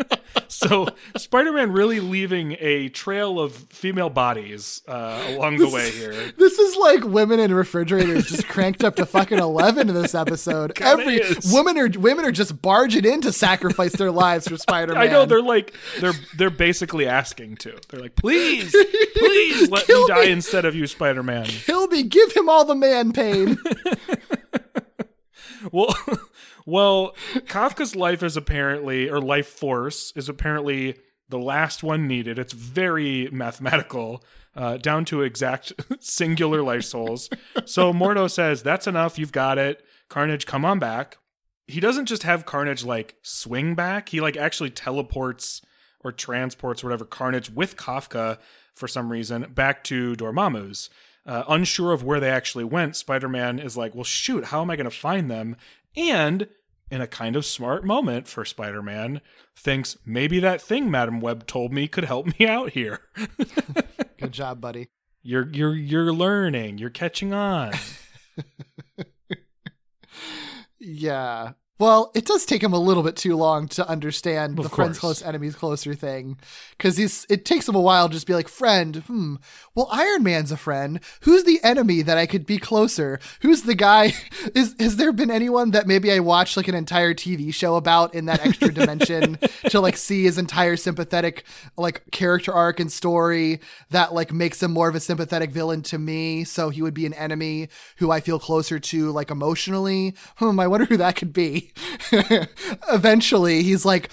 so Spider-Man really leaving a trail of female bodies uh, along the way here. This is like women in refrigerators just cranked up to fucking eleven in this episode. Kinda Every is. women are women are just barging in to sacrifice their lives for Spider Man. I know they're like they're they're basically asking to. They're like, please, please let me Kill die me." instead of you, Spider-Man. kill me, give him all the man pain. Well, well, Kafka's life is apparently, or life force is apparently the last one needed. It's very mathematical, uh, down to exact singular life souls. So Mordo says, "That's enough. You've got it. Carnage, come on back." He doesn't just have Carnage like swing back. He like actually teleports or transports or whatever Carnage with Kafka for some reason back to Dormammu's. Uh, unsure of where they actually went, Spider Man is like, well, shoot, how am I going to find them? And in a kind of smart moment for Spider Man, thinks maybe that thing Madam Web told me could help me out here. Good job, buddy. you're you're you're learning, you're catching on. Yeah. Well, it does take him a little bit too long to understand Of the friends close, enemies closer thing, because he's. It takes him a while to just be like, friend. Hmm. Well, Iron Man's a friend. Who's the enemy that I could be closer? Who's the guy? Is has there been anyone that maybe I watched like an entire TV show about in that extra dimension to like see his entire sympathetic like character arc and story that like makes him more of a sympathetic villain to me, so he would be an enemy who I feel closer to like emotionally. Hmm. I wonder who that could be. Eventually, he's like,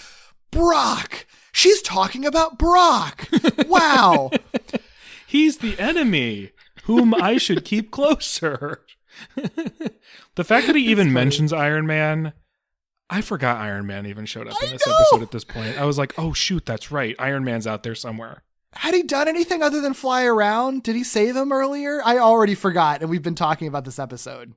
Brock. She's talking about Brock. Wow. He's the enemy whom I should keep closer. the fact that he even mentions Iron Man, I forgot Iron Man even showed up in I this know! episode at this point. I was like, oh shoot, that's right. Iron Man's out there somewhere. Had he done anything other than fly around? Did he save him earlier? I already forgot, and we've been talking about this episode.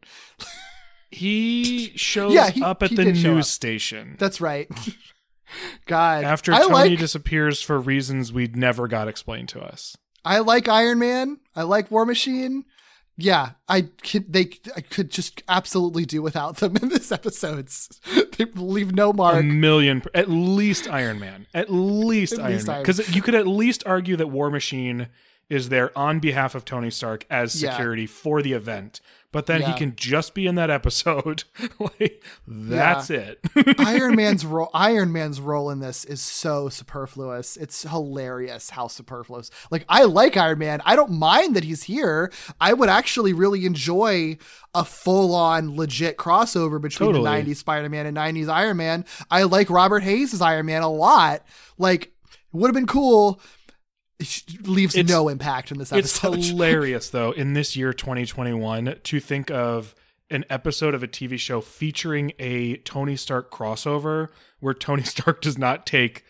He shows Yeah, he- up at the news station That's right. God, after I Tony like disappears for reasons we'd never got explained to us. I like Iron Man. I like War Machine. Yeah, I could. They I could just absolutely do without them in this episodes. they leave no mark. A million, at least Iron Man, at least At Iron least Man, because you could at least argue that War Machine is there on behalf of Tony Stark as Yeah. security for the event, but then he can just be in that episode. like that's it. Iron Man's role Iron Man's role in this is so superfluous. It's hilarious how superfluous. Like I like Iron Man. I don't mind that he's here. I would actually really enjoy a full-on legit crossover between Totally. the 90s Spider-Man and 90s Iron Man. I like Robert Hays Iron Man a lot. Like would have been cool. Leaves It's- no impact in this episode. it's hilarious though in this year 2021 to think of an episode of a TV show featuring a Tony Stark crossover where Tony Stark does not take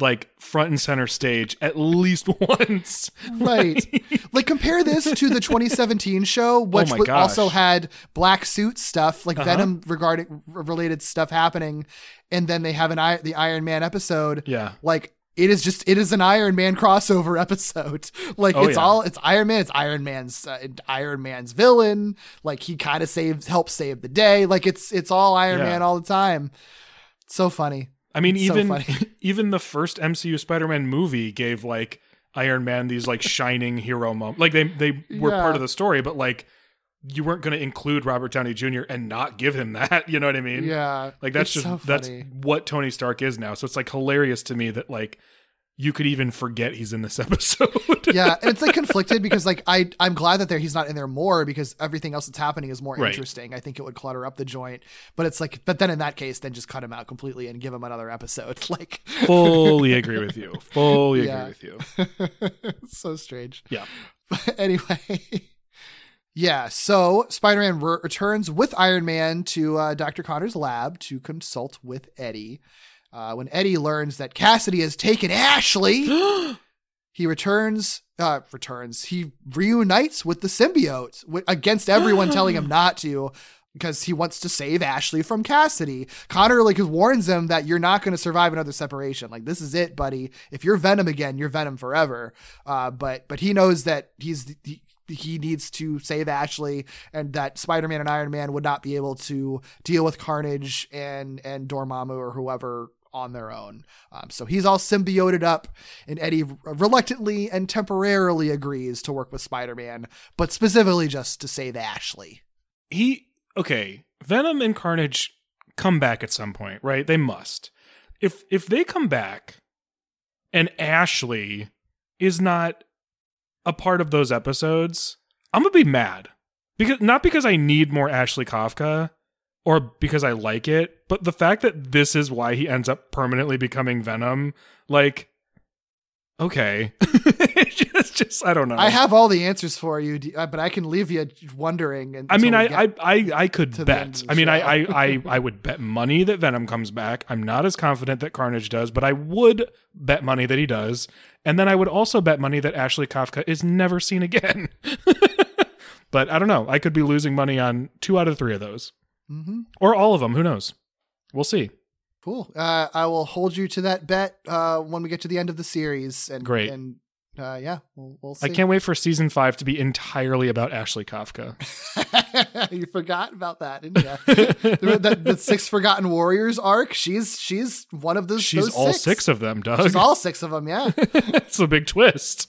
like front and center stage at least once. Right. like compare this to the 2017 show, which Oh also had black suit stuff, like Uh-huh. Venom regarding related stuff happening, and then they have an I- the Iron Man episode. Yeah. Like it is just it is an Iron Man crossover episode. Like Oh, it's yeah. all it's Iron Man. It's Iron Man's uh, Iron Man's villain. Like he kind of saves helps save the day. Like it's it's all Iron Yeah. Man all the time. So funny. I mean, It's so even funny. even the first MCU Spider-Man movie gave like Iron Man these like shining hero moments. Like they they were Yeah. part of the story, but like you weren't going to include Robert Downey Jr. and not give him that. You know what I mean? Yeah. Like that's just so that's what Tony Stark is now. So it's like hilarious to me that like you could even forget he's in this episode. yeah, and it's like conflicted because like I I'm glad that there he's not in there more because everything else that's happening is more Right. interesting. I think it would clutter up the joint, but it's like but then in that case then just cut him out completely and give him another episode. Like Fully agree with you. Fully Yeah. agree with you. so strange. Yeah. But anyway, yeah. So Spider-Man re- returns with Iron Man to uh, Dr. Connor's lab to consult with Eddie. Uh, when Eddie learns that Kasady has taken Ashley, he returns. Uh, returns. He reunites with the symbiote wi- against everyone telling him not to. Because he wants to save Ashley from Kasady. Connor like warns him that you're not going to survive another separation. Like this is it, buddy. If you're Venom again, you're Venom forever. Uh, but but he knows that he's he, he needs to save Ashley, and that Spider-Man and Iron Man would not be able to deal with Carnage and and Dormammu or whoever on their own. Um, so he's all symbioted up, and Eddie reluctantly and temporarily agrees to work with Spider-Man, but specifically just to save Ashley. he okay venom and carnage come back at some point right they must if if they come back and ashley is not a part of those episodes i'm gonna be mad. Because not because i need more ashley kafka or because i like it but the fact that this is why he ends up permanently becoming venom like okay just I don't know. I have all the answers for you, uh, but I can leave you wondering. I mean, I, I, I, I could to the end bet. I mean, I. I, I, I would bet money that Venom comes back. I'm not as confident that Carnage does, but I would bet money that he does. And then I would also bet money that Ashley Kafka is never seen again. but I don't know. I could be losing money on two out of three of those, Mhm. or all of them. Who knows? We'll see. Cool. Uh, I will hold you to that bet uh, when we get to the end of the series. And Great. And uh, yeah, we'll, we'll see. I can't wait for season five to be entirely about Ashley Kafka. you forgot about that, didn't you? the, the, the six forgotten warriors arc. She's she's one of those. She's those all six. six of them, Doug. She's all six of them. Yeah. it's a big twist.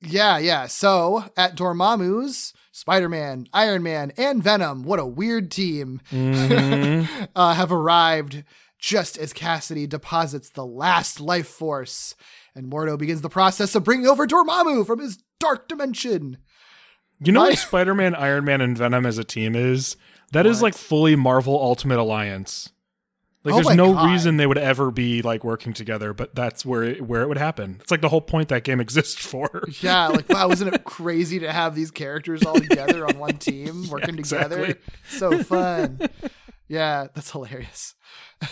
Yeah, yeah. So at Dormammu's, Spider Man, Iron Man, and Venom, what a weird team, Mm-hmm. uh, have arrived just as Kasady deposits the last life force. And Mordo begins the process of bringing over Dormammu from his dark dimension. You know My- what Spider Man, Iron Man, and Venom as a team is? That is What? like fully Marvel Ultimate Alliance. Like Oh there's no God. reason they would ever be like working together, but that's where it, where it would happen. It's like the whole point that game exists for. Yeah, like wow, isn't it crazy to have these characters all together on one team working together? exactly. So fun. Yeah, that's hilarious.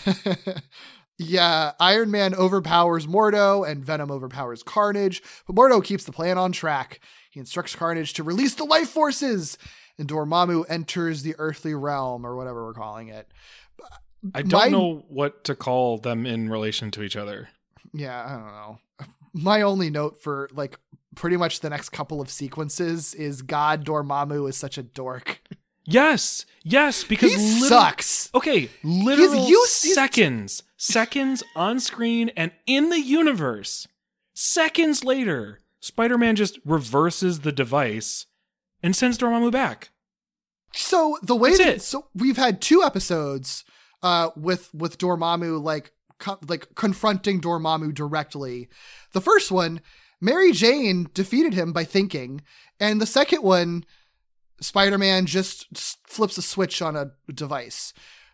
yeah, Iron Man overpowers Mordo and Venom overpowers Carnage, but Mordo keeps the plan on track. He instructs Carnage to release the life forces, and Dormammu enters the earthly realm or whatever we're calling it. I don't My- know what to call them in relation to each other. Yeah, I don't know. My only note for like pretty much the next couple of sequences is God Dormammu is such a dork. Yes, yes, because he liter- sucks. Okay, literal seconds, seconds on screen and in the universe. Seconds later, Spider-Man just reverses the device and sends Dormammu back. So the way That's that it. so we've had two episodes uh with with Dormammu like co- like confronting Dormammu directly. The first one, Mary Jane defeated him by thinking, and the second one, Spider-Man just flips a switch on a device.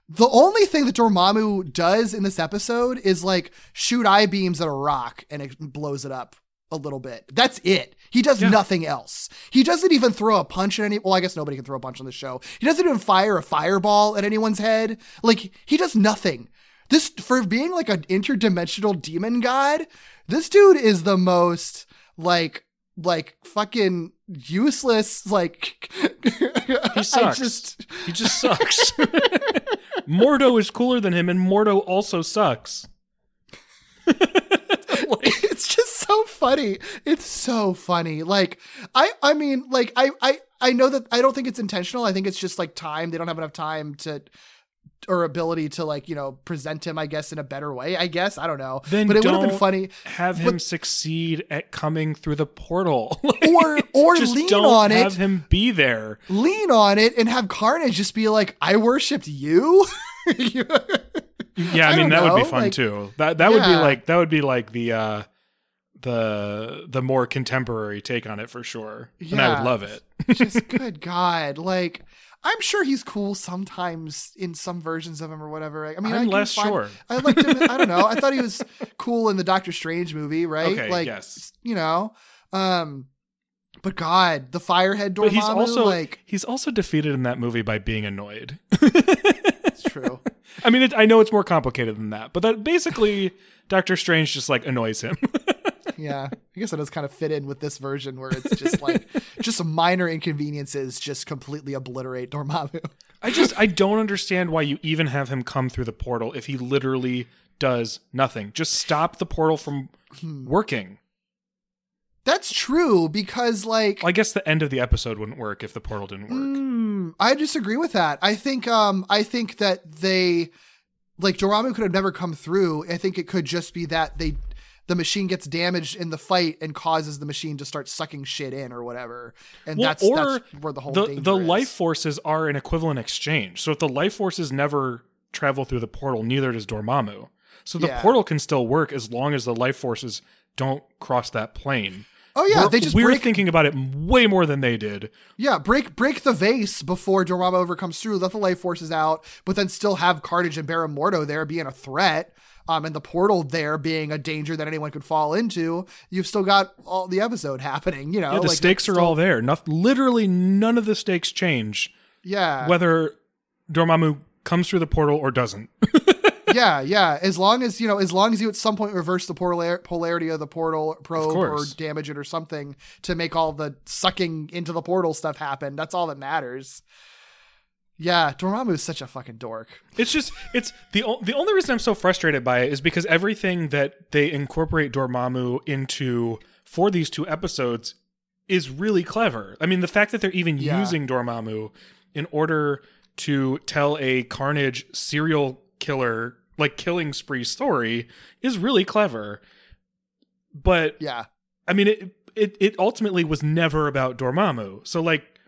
The only thing that Dormammu does in this episode is like shoot eye beams at a rock and it blows it up a little bit. That's it. He does Yeah. nothing else. He doesn't even throw a punch at any. Well, I guess nobody can throw a punch on the show. He doesn't even fire a fireball at anyone's head. Like he does nothing. This for being like an interdimensional demon god. This dude is the most like like fucking useless. Like He sucks. Just He just sucks. Mordo is cooler than him, and Mordo also sucks. it's just so funny. It's so funny. Like I I mean like I I I know that I don't think it's intentional. I think it's just like time. They don't have enough time to or ability to like, you know, present him I guess in a better way. I guess. I don't know. Then but it would have been funny Have him succeed at coming through the portal, or or just lean on have it. him be there. Lean on it and have Carnage just be like, I worshipped you. Yeah, I, I mean that would be fun like- too. That that would be like that would be like the uh the the more contemporary take on it for sure. And I would love it. just good God. Like I'm sure he's cool sometimes in some versions of him or whatever. I mean, I'm I less find- sure. I liked him. I don't know. I thought he was cool in the Doctor Strange movie, right? Okay, like, yes. you know. Um, but God, the Firehead Dormammu, But he's also like he's also defeated in that movie by being annoyed. it's true. I mean, it, I know it's more complicated than that, but that basically Doctor Strange just like annoys him. Yeah, I guess it does kind of fit in with this version where it's just like just some minor inconveniences just completely obliterate Dormammu. I just I don't understand why you even have him come through the portal if he literally does nothing. Just stop the portal from Hmm. working. That's true because like Well, I guess the end of the episode wouldn't work if the portal didn't work. Mm, I disagree with that. I think um I think that they like Dormammu could have never come through. I think it could just be that they the machine gets damaged in the fight and causes the machine to start sucking shit in or whatever. And Well, that's that's where the whole the the is. life forces are an equivalent exchange. So if the life forces never travel through the portal, neither does Dormammu. So the Yeah. portal can still work as long as the life forces don't cross that plane. Oh, yeah, we're, they just we're break- thinking about it way more than they did. Yeah, break break the vase before Dormammu ever comes through. Let the life forces out, but then still have Carnage and Baron Mordo there being a threat, um, and the portal there being a danger that anyone could fall into. You've still got all the episode happening. You know, Yeah, the like, stakes are still- all there. Noth- literally, none of the stakes change Yeah, whether Dormammu comes through the portal or doesn't. yeah, yeah. As long as you know, as long as you at some point reverse the polar- polarity of the portal probe or damage it or something to make all the sucking into the portal stuff happen. That's all that matters. Yeah, Dormammu is such a fucking dork. It's just it's the o- the only reason I'm so frustrated by it is because everything that they incorporate Dormammu into for these two episodes is really clever. I mean, the fact that they're even Yeah. using Dormammu in order to tell a Carnage serial killer like killing spree story is really clever. But Yeah, I mean, it it it ultimately was never about Dormammu. So like,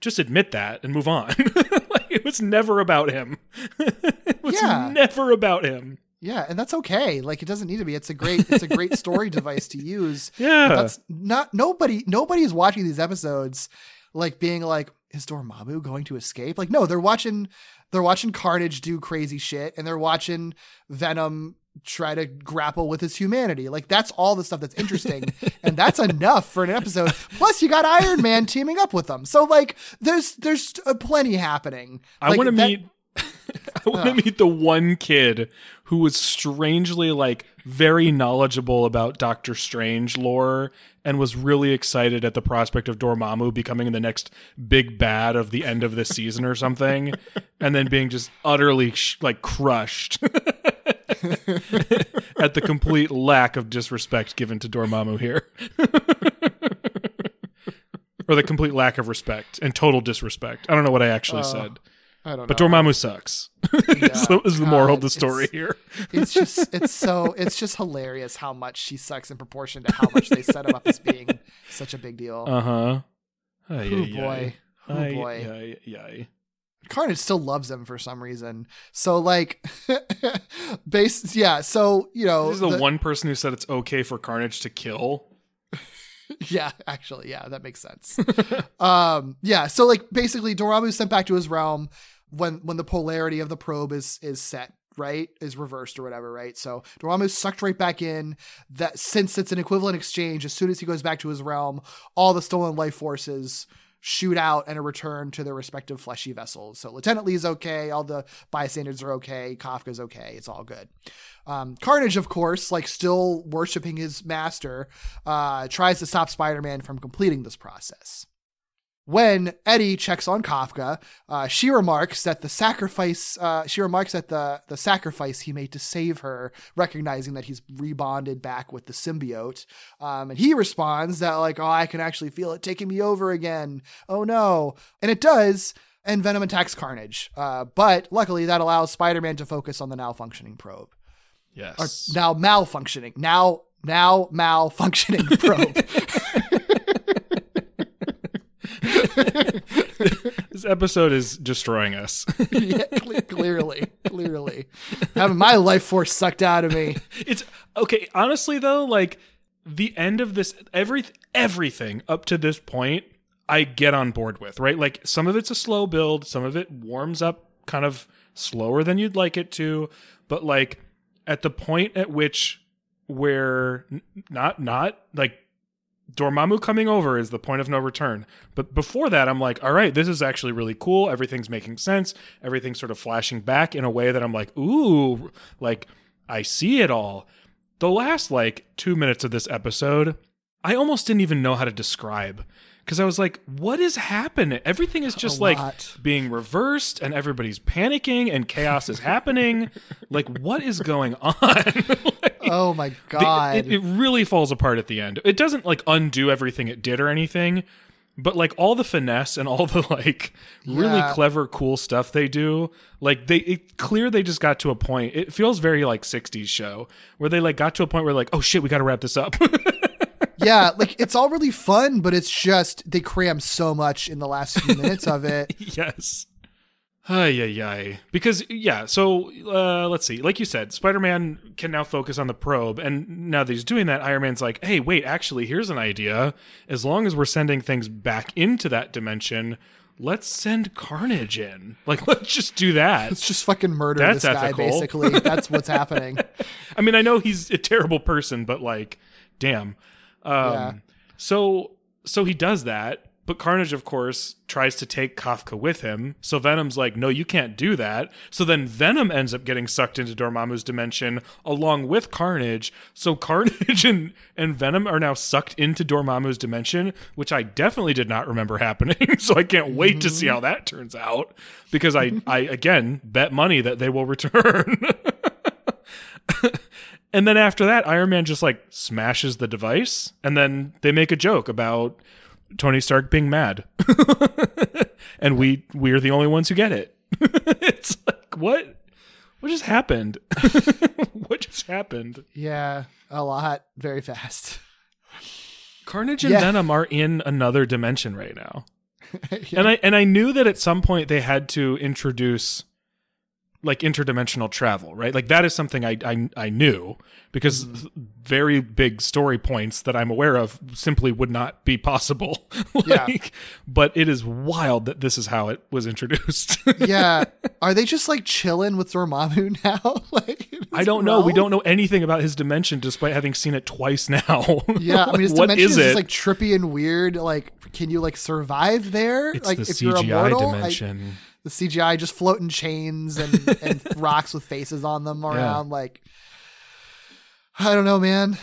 just admit that and move on. it was never about him. it was Yeah. never about him. Yeah, and that's okay. Like it doesn't need to be. It's a great it's a great story device to use. Yeah. That's not nobody nobody is watching these episodes like being like is Dormammu going to escape? Like no, they're watching they're watching Carnage do crazy shit and they're watching Venom try to grapple with his humanity. Like that's all the stuff that's interesting and that's enough for an episode. Plus you got Iron Man teaming up with them. So like there's there's uh, plenty happening. I Like, want to that- meet. I want to meet the one kid who was strangely like very knowledgeable about Doctor Strange lore and was really excited at the prospect of Dormammu becoming the next big bad of the end of this season or something, and then being just utterly sh- like crushed at the complete lack of disrespect given to Dormammu here. or the complete lack of respect and total disrespect. I don't know what I actually said. I don't know. But Dormammu sucks. is, the, is the moral of the story here. it's just it's so it's just hilarious how much she sucks in proportion to how much they set him up as being such a big deal. Uh huh. oh boy. Oh boy. Yay, yay. Carnage still loves him for some reason. So like base yeah, so you know This is the, the- one person who said it's okay for Carnage to kill. Yeah, actually, yeah, that makes sense. um, yeah, so like basically, Dormammu's sent back to his realm when when the polarity of the probe is is set, right, is reversed or whatever, right. So Dormammu's sucked right back in. That since it's an equivalent exchange, as soon as he goes back to his realm, all the stolen life forces shoot out and a return to their respective fleshy vessels. So Lieutenant Lee's okay, all the bystanders are okay, Kafka's okay, it's all good. Um, Carnage, of course, like still worshiping his master, uh, tries to stop Spider-Man from completing this process. When Eddie checks on Kafka, uh, she remarks that the sacrifice. Uh, she remarks that the the sacrifice he made to save her, recognizing that he's rebonded back with the symbiote, um, and he responds that like, "Oh, I can actually feel it taking me over again. Oh no!" And it does. And Venom attacks Carnage, uh, but luckily that allows Spider-Man to focus on the now functioning probe or Yes. now malfunctioning now now malfunctioning probe this episode is destroying us. yeah, cle- clearly clearly having my life force sucked out of me it's okay. Honestly, though, like the end of this, every everything up to this point, I get on board with. Right, like some of it's a slow build, some of it warms up kind of slower than you'd like it to, but like at the point at which where n- not not like Dormammu coming over is the point of no return. But before that, I'm like, all right, this is actually really cool. Everything's making sense. Everything's sort of flashing back in a way that I'm like, ooh, like I see it all. The last like two minutes of this episode, I almost didn't even know how to describe because I was like, what is happening? Everything is just like being reversed and everybody's panicking and chaos is happening. like, what is going on? Like, oh my the- god it, it really falls apart at the end. It doesn't like undo everything it did or anything, but like all the finesse and all the like really Yeah. clever, cool stuff they do, like they it clear they just got to a point. It feels very like '60s show where they like got to a point where like, oh shit, we got to wrap this up. yeah like it's all really fun but it's just they cram so much in the last few minutes of it yes. Ay, ay, ay. Because, yeah, so uh, let's see. Like you said, Spider Man can now focus on the probe. And now that he's doing that, Iron Man's like, hey, wait, actually, here's an idea. As long as we're sending things back into that dimension, let's send Carnage in. Like, let's just do that. Let's just fucking murder That's this guy, basically. That's what's happening. I mean, I know he's a terrible person, but like, damn. Um, Yeah. So, so he does that, but Carnage, of course, tries to take Kafka with him. So Venom's like, "No, you can't do that." So then Venom ends up getting sucked into Dormammu's dimension along with Carnage. So Carnage and and Venom are now sucked into Dormammu's dimension, which I definitely did not remember happening. so I can't wait to see how that turns out because I I again bet money that they will return. And then after that, Iron Man just like smashes the device, and then they make a joke about Tony Stark being mad, and we we're the only ones who get it. it's like what what just happened? what just happened? yeah, a lot, very fast. Carnage and Yeah. Venom are in another dimension right now, Yeah. and I and I knew that at some point they had to introduce like interdimensional travel, right? Like that is something I I, I knew because mm-hmm. very big story points that I'm aware of simply would not be possible. Yeah. but it is wild that this is how it was introduced. yeah, are they just like chilling with Dormammu now? like, I don't know. We don't know anything about his dimension despite having seen it twice now. Yeah, I mean, his what dimension is is, it? just like trippy and weird. Like, can you like survive there? it's like, the if you're CGI I- dimension. The CGI just floating chains and, and rocks with faces on them around. Like, I don't know, man.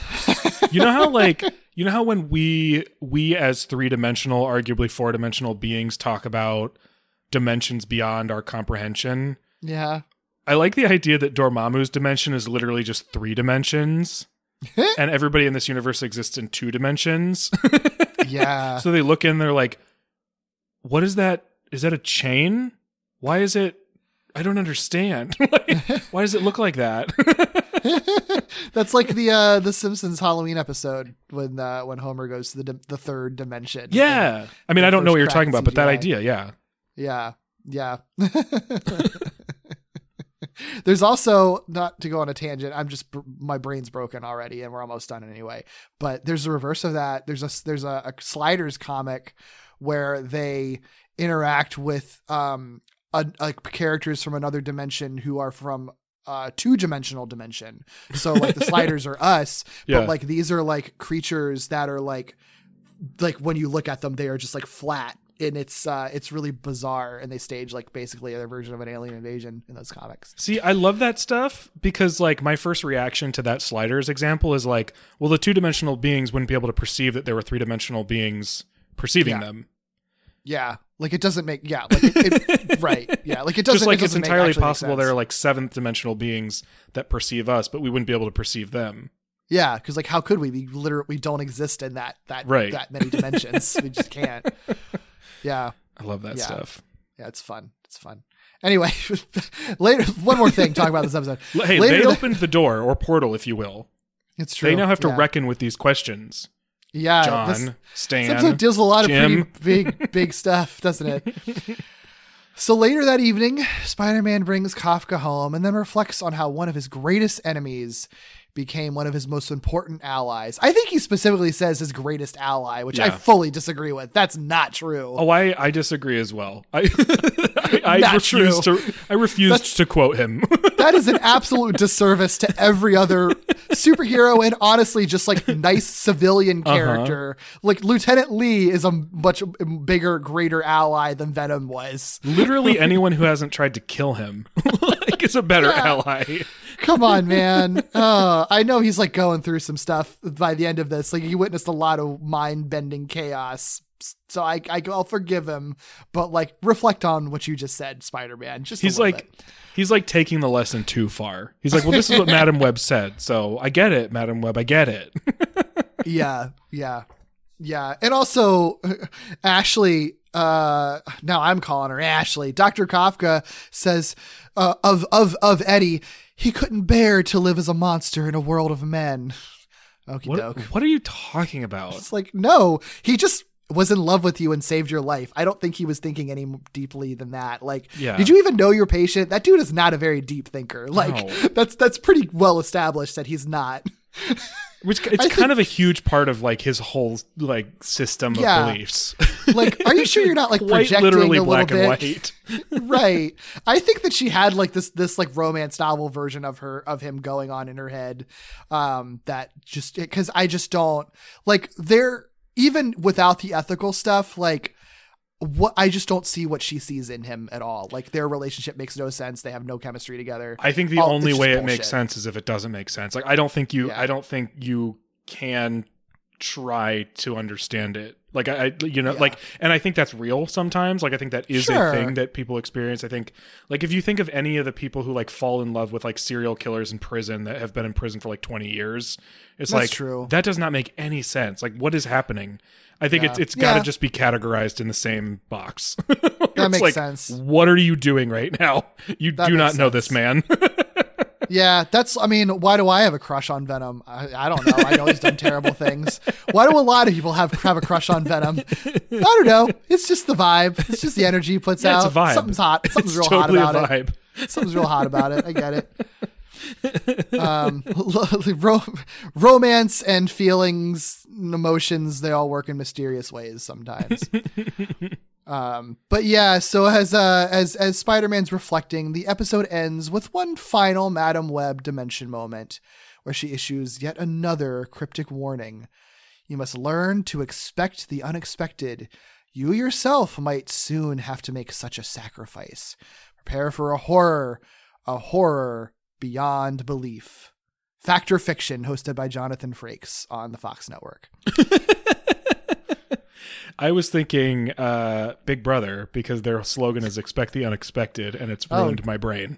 you know how like you know how when we we as three-dimensional arguably four-dimensional beings talk about dimensions beyond our comprehension Yeah, i like the idea that dormammu's dimension is literally just three dimensions and everybody in this universe exists in two dimensions yeah. so they look in they're like what is that is that a chain why is it i don't understand Like, why does it look like that That's like the uh the Simpsons Halloween episode when uh when Homer goes to the di- the third dimension. yeah i mean i don't know what you're talking about but that idea yeah Yeah. Yeah. There's also not to go on a tangent. I'm just my brain's broken already, and we're almost done anyway. But there's a reverse of that. There's a there's a, a Sliders comic where they interact with um a, like characters from another dimension who are from uh two dimensional dimension. So like the Sliders are us, Yeah. but like these are like creatures that are like like when you look at them, they are just like flat. And it's uh it's really bizarre, and they stage like basically their version of an alien invasion in those comics. See, I love that stuff because like my first reaction to that sliders example is like, well, the two dimensional beings wouldn't be able to perceive that there were three dimensional beings perceiving Yeah. them. Yeah, like it doesn't make yeah, like it, it right, yeah, like it doesn't. Just like it it's doesn't make- entirely possible there are like seventh dimensional beings that perceive us, but we wouldn't be able to perceive them. yeah, because like how could we? We literally we don't exist in that that Right. that many dimensions. we just can't. Yeah, I love that Yeah. stuff. yeah, it's fun. It's fun. Anyway, later one more thing. Talk about this episode. Hey, Later they the- opened the door or portal, if you will. It's true. They now have to yeah. reckon with these questions. Yeah, John, this- This episode deals with a lot Jim. of pretty big, big stuff, doesn't it? so later that evening, Spider Man brings Kafka home and then reflects on how one of his greatest enemies became one of his most important allies. I think he specifically says his greatest ally, which I fully disagree with. That's not true. Oh, I, I disagree as well. I I, I refuse to I refuse to quote him. that is an absolute disservice to every other superhero and honestly just like nice civilian Uh-huh. character. Like Lieutenant Lee is a much bigger, greater ally than Venom was. Literally anyone who hasn't tried to kill him like is a better Yeah. ally. Come on, man. Uh, I know he's like going through some stuff by the end of this. Like he witnessed a lot of mind bending chaos. So I, I, I'll forgive him, but like reflect on what you just said, Spider Man. Just He's like bit. he's like taking the lesson too far. He's like, "Well, this is what Madam Web said." So, I get it, Madam Web. I get it. yeah, yeah, yeah. And also, Ashley. Uh, now I'm calling her Ashley. Dr. Kafka says uh, of of of Eddie, he couldn't bear to live as a monster in a world of men. Okie What doke. what are you talking about? It's like, no, he just was in love with you and saved your life. I don't think he was thinking any more deeply than that. Like, Yeah. did you even know your patient? That dude is not a very deep thinker. Like, No. that's that's pretty well established that he's not. Which it's I kind think- of a huge part of like his whole like system of beliefs. Like, are you sure you're not like projecting literally a little black bit? and white. right. I think that she had like this this like romance novel version of her of him going on in her head. Um that just cuz I just don't like there even without the ethical stuff like what I just don't see what she sees in him at all. Like their relationship makes no sense. They have no chemistry together. I think the Oh, only way it makes sense is if it doesn't make sense. Like I don't think you Yeah. I don't think you can try to understand it. Like I, I you know, Yeah. like and I think that's real sometimes. Like I think that is Sure. a thing that people experience. I think like if you think of any of the people who like fall in love with like serial killers in prison that have been in prison for like 20 years, it's That's like true. that does not make any sense. Like what is happening? I think it's it's got to Yeah. just be categorized in the same box. That makes like, sense. What are you doing right now? You That do not know sense. this man. Yeah, that's. I mean, why do I have a crush on Venom? I, I don't know. I know he's done terrible things. Why do a lot of people have have a crush on Venom? I don't know. It's just the vibe. It's just the energy he puts Yeah, out. it's a vibe. Something's hot. Something's it's real totally hot about it. vibe. Something's real hot about it. I get it. Um, ro- romance and feelings, and emotions—they all work in mysterious ways sometimes. Um, but yeah, so as uh, as as Spider-Man's reflecting, the episode ends with one final Madam Web dimension moment, where she issues yet another cryptic warning. You must learn to expect the unexpected. You yourself might soon have to make such a sacrifice. Prepare for a horror, a horror beyond belief. Fact or Fiction, hosted by Jonathan Frakes on the Fox Network. I was thinking uh, Big Brother because their slogan is "Expect the unexpected," and it's Oh. ruined my brain.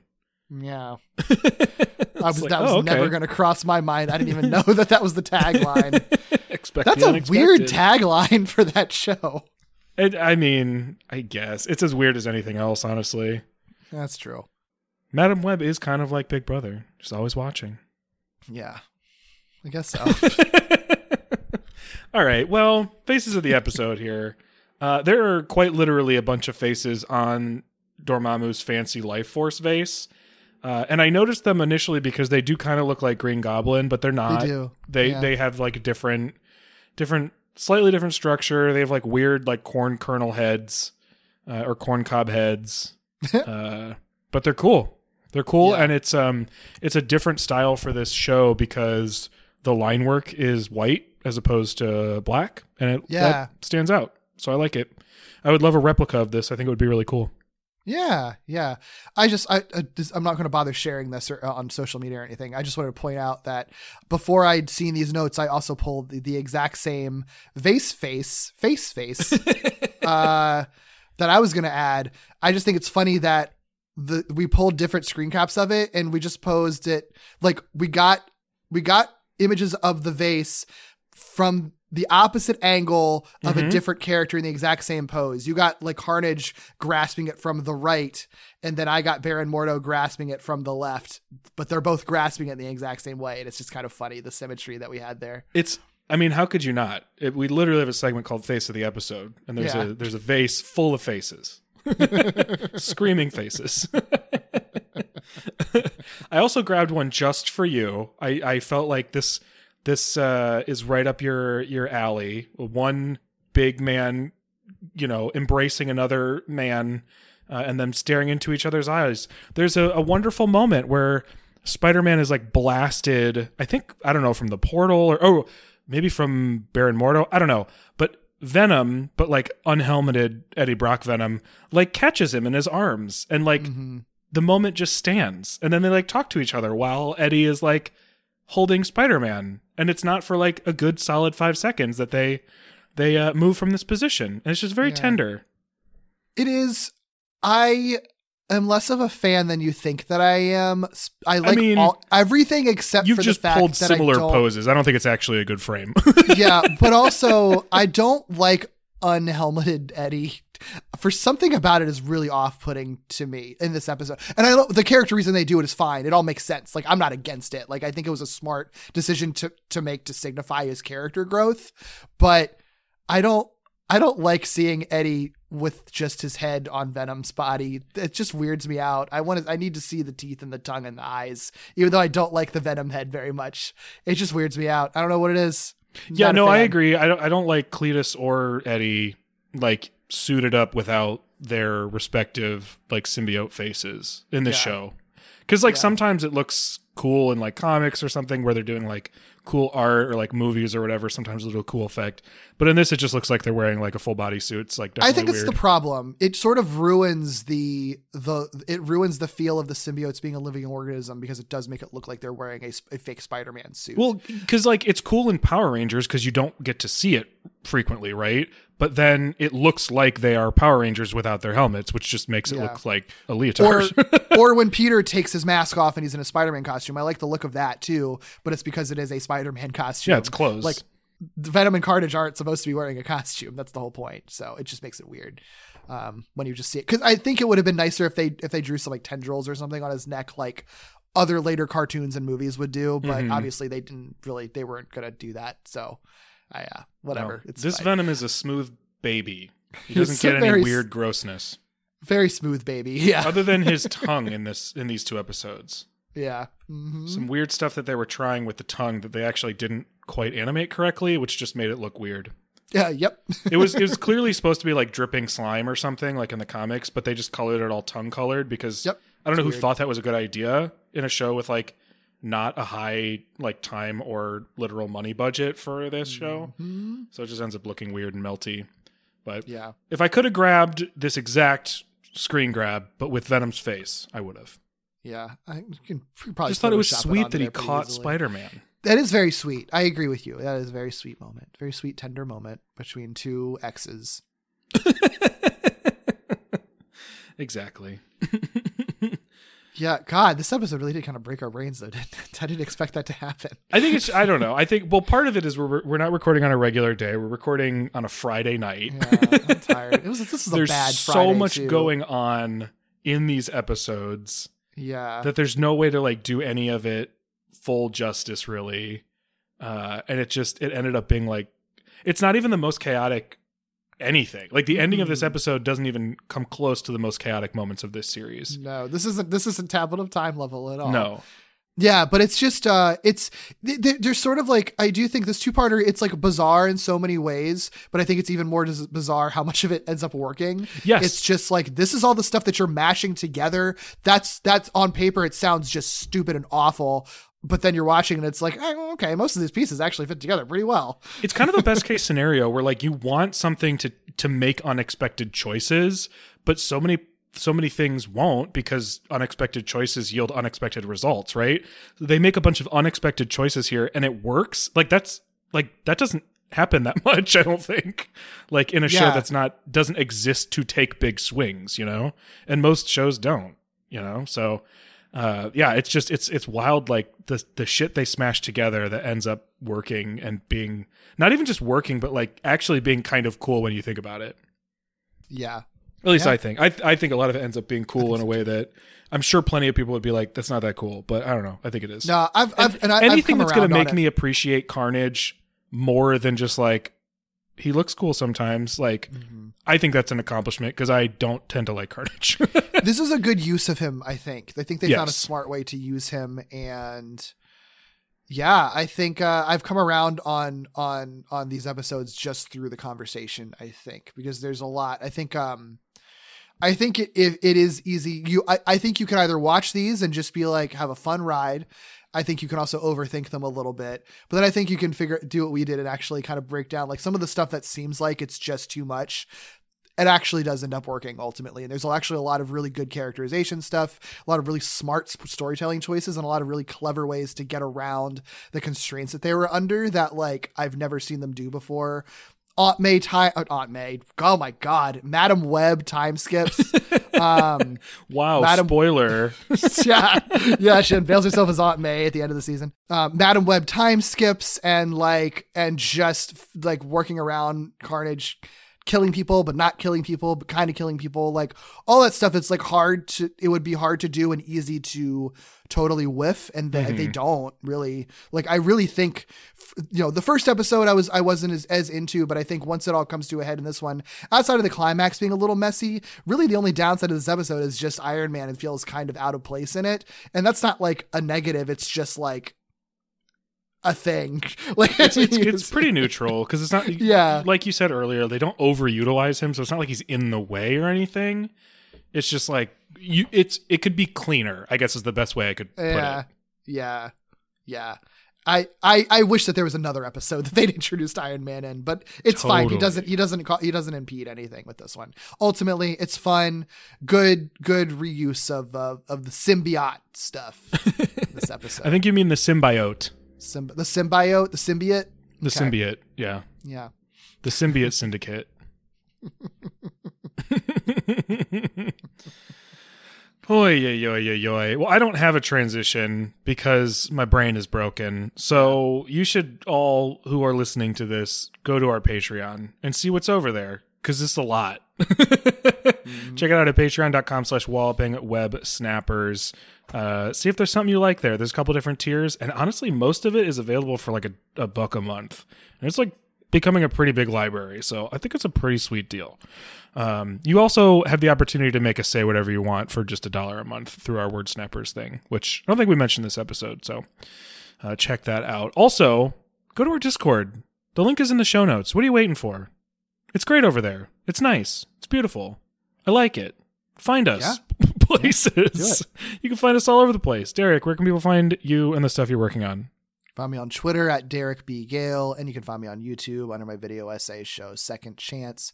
Yeah. I was, like, that was oh, okay. never going to cross my mind. I didn't even know that that was the tagline. Expect That's a weird tagline for that show. It, I mean, I guess it's as weird as anything else. Honestly, That's true. Madam Web is kind of like Big Brother, She's always watching. Yeah. I guess so. All right. Well, faces of the episode here. Uh, there are quite literally a bunch of faces on Dormammu's fancy life force vase. Uh, and I noticed them initially because they do kind of look like Green Goblin, but they're not. They do, They yeah. they have like a different, different, slightly different structure. They have like weird like corn kernel heads, uh, or corn cob heads. uh, but they're cool. They're cool, Yeah. and it's um it's a different style for this show because the line work is white as opposed to black, and it Yeah. stands out. So I like it. I would love a replica of this. I think it would be really cool. Yeah, yeah. I just, I, I I'm not going to bother sharing this or, uh, on social media or anything. I just wanted to point out that before I'd seen these notes, I also pulled the, the exact same vase face, face face, uh, that I was going to add. I just think it's funny that the we pulled different screen caps of it and we just posed it like we got we got images of the vase from the opposite angle of a Mhm. different character in the exact same pose. You got like Carnage grasping it from the right, and then I got Baron Mordo grasping it from the left, but they're both grasping it in the exact same way. And it's just kind of funny the symmetry that we had there. It's. I mean, how could you not? It, we literally have a segment called "Face of the Episode," and there's Yeah. a there's a vase full of faces, screaming faces. I also grabbed one just for you. I, I felt like this this uh, is right up your your alley. One big man, you know, embracing another man, uh, and them staring into each other's eyes. There's a, a wonderful moment where Spider-Man is like blasted. I think I don't know from the portal or oh maybe from Baron Mordo. I don't know, but Venom, but like unhelmeted Eddie Brock Venom, like catches him in his arms and like the moment just stands and then they like talk to each other while Eddie is like holding Spider-Man and it's not for like a good solid 5 seconds that they they uh, move from this position and it's just very Yeah. tender. It is. I am less of a fan than you think that I am. I like mean, all, everything except You've for just the fact pulled similar I poses. I don't think it's actually a good frame. yeah, but also I don't like unhelmeted Eddie. For something about it is really off-putting to me in this episode. And I love the character reason they do it is fine. It all makes sense. Like I'm not against it. Like I think it was a smart decision to to make to signify his character growth, but I don't I don't like seeing Eddie with just his head on Venom's body. It just weirds me out. I want to, I need to see the teeth and the tongue and the eyes, even though I don't like the Venom head very much. It just weirds me out. I don't know what it is. Yeah, Not a no, I agree. I don't I don't like Cletus or Eddie like suited up without their respective like symbiote faces in the Yeah. show. Cuz like Yeah. sometimes it looks cool in like comics or something where they're doing like cool art or like movies or whatever, sometimes it'll do a cool effect. But in this it just looks like they're wearing like a full body suit. It's like I think it's weird. the problem. It sort of ruins the the it ruins the feel of the symbiotes being a living organism because it does make it look like they're wearing a, a fake Spider-Man suit. Well, because like it's cool in Power Rangers because you don't get to see it frequently, right? But then it looks like they are Power Rangers without their helmets, which just makes it Yeah. look like a leotard. or when Peter takes his mask off and he's in a Spider-Man costume. I like the look of that too, but it's because it is a Spider-Man costume. yeah, it's clothes. Like Venom and Carnage aren't supposed to be wearing a costume. That's the whole point. So it just makes it weird um, when you just see it. Because I think it would have been nicer if they if they drew some like tendrils or something on his neck, like other later cartoons and movies would do. But Mhm. obviously they didn't really. They weren't gonna do that. So, I uh, whatever. No. It's this fine. Venom is a smooth baby. He doesn't get any weird grossness very smooth baby. Yeah, other than his tongue in this in these two episodes. yeah. Mhm. Some weird stuff that they were trying with the tongue that they actually didn't quite animate correctly, which just made it look weird. Yeah. Yep. It was it was clearly supposed to be like dripping slime or something like in the comics, but they just colored it all tongue colored because Yep. I don't know who thought that was a good idea in a show with like not a high like time or literal money budget for this show. Mhm. So it just ends up looking weird and melty. But Yeah. if I could have grabbed this exact screen grab, but with Venom's face, I would have. Yeah, I can probably. just thought it was sweet onto that he caught. Spider Man. That is very sweet. I agree with you. That is a very sweet moment. Very sweet, tender moment between two exes. exactly. Yeah, God, this episode really did kind of break our brains, though. Didn't it? I didn't expect that to happen. I think it's. I don't know. I think. Well, part of it is we're we're not recording on a regular day. We're recording on a Friday night. Yeah, I'm tired. It was. This was a bad. Friday. There's so much too. going on in these episodes Yeah, that there's no way to like do any of it full justice, really. Uh, and it just it ended up being like it's not even the most chaotic anything. Like the ending of this Mm. episode doesn't even come close to the most chaotic moments of this series. no, this isn't. This isn't tablet of time level at all. No. Yeah, but it's just uh it's th- th- there's sort of like I do think this two-parter it's like bizarre in so many ways, but I think it's even more bizarre how much of it ends up working. Yes. It's just like this is all the stuff that you're mashing together. That's that's on paper it sounds just stupid and awful, but then you're watching and it's like, eh, okay, most of these pieces actually fit together pretty well. it's kind of the best case scenario where like you want something to to make unexpected choices but so many so many things won't because unexpected choices yield unexpected results right? They make a bunch of unexpected choices here and it works. Like that's like that doesn't happen that much i don't think. Like in a show that's not doesn't exist to take big swings you know? And most shows don't you know? So uh yeah it's just it's it's wild like the the shit they smash together that ends up working and being not even just working but like actually being kind of cool when you think about it Yeah. at least Yeah. i think i i think a lot of it ends up being cool in a way that i'm sure plenty of people would be like that's not that cool but i don't know i think it is No, I've I've and I, I've anything that's going to make me appreciate carnage more than just like he looks cool sometimes like Mm-hmm. I think that's an accomplishment because i don't tend to like carnage this is a good use of him. I think. I think they found a smart way to use him, and yeah, I think uh, I've come around on on on these episodes just through the conversation. I think because there's a lot. I think um, I think it it, it is easy. You I, I think you can either watch these and just be like have a fun ride. I think you can also overthink them a little bit, but then I think you can figure do what we did and actually kind of break down like some of the stuff that seems like it's just too much it actually does end up working ultimately. And there's actually a lot of really good characterization stuff, a lot of really smart sp- storytelling choices, and a lot of really clever ways to get around the constraints that they were under that like I've never seen them do before. Aunt May time, uh, Aunt May. Oh my God, Madam Web time skips. um, wow Madam- spoiler yeah, yeah. She unveils herself as Aunt May at the end of the season. Um, Madam Web time skips and like and just like working around Carnage killing people but not killing people but kind of killing people. Like all that stuff it's like hard to it would be hard to do and easy to totally whiff and they, they mm-hmm. don't really. Like i really think you know the first episode i was i wasn't as, as into but i think once it all comes to a head in this one outside of the climax being a little messy really the only downside of this episode is just iron man and feels kind of out of place in it. And that's not like a negative it's just like a thing. Like it's, it's, it's pretty neutral because it's not Yeah. like you said earlier they don't overutilize him so it's not like he's in the way or anything. It's just like you it's it could be cleaner i guess is the best way i could put yeah it. Yeah. Yeah. I, I, I wish that there was another episode that they'd introduced Iron Man in, but it's fine. He doesn't he doesn't call, he doesn't impede anything with this one. Ultimately, it's fun, good good reuse of uh, of the symbiote stuff. this episode, i think you mean the symbiote Symb- the symbiote, the symbiote. the Okay. symbiote yeah Yeah, the symbiote syndicate Oy, oy, oy, oy, oy. Well, I don't have a transition because my brain is broken. So you should all who are listening to this go to our Patreon and see what's over there because it's a lot. Mm-hmm. Check it out at patreon.com slash walloping web snappers. Uh, see if there's something you like there. There's a couple different tiers, and honestly, most of it is available for like a, a buck a month. And it's like becoming a pretty big library. So I think it's a pretty sweet deal. Um, you also have the opportunity to make us say whatever you want for just a dollar a month through our Word Snappers thing, which I don't think we mentioned this episode. So uh, check that out. Also, go to our Discord. The link is in the show notes. What are you waiting for? It's great over there. It's nice. It's beautiful. I like it. Find us places. You can find us all over the place. Derek, where can people find you and the stuff you're working on? find me on Twitter at Derek B Gale, and you can find me on YouTube under my video essay show Second Chance,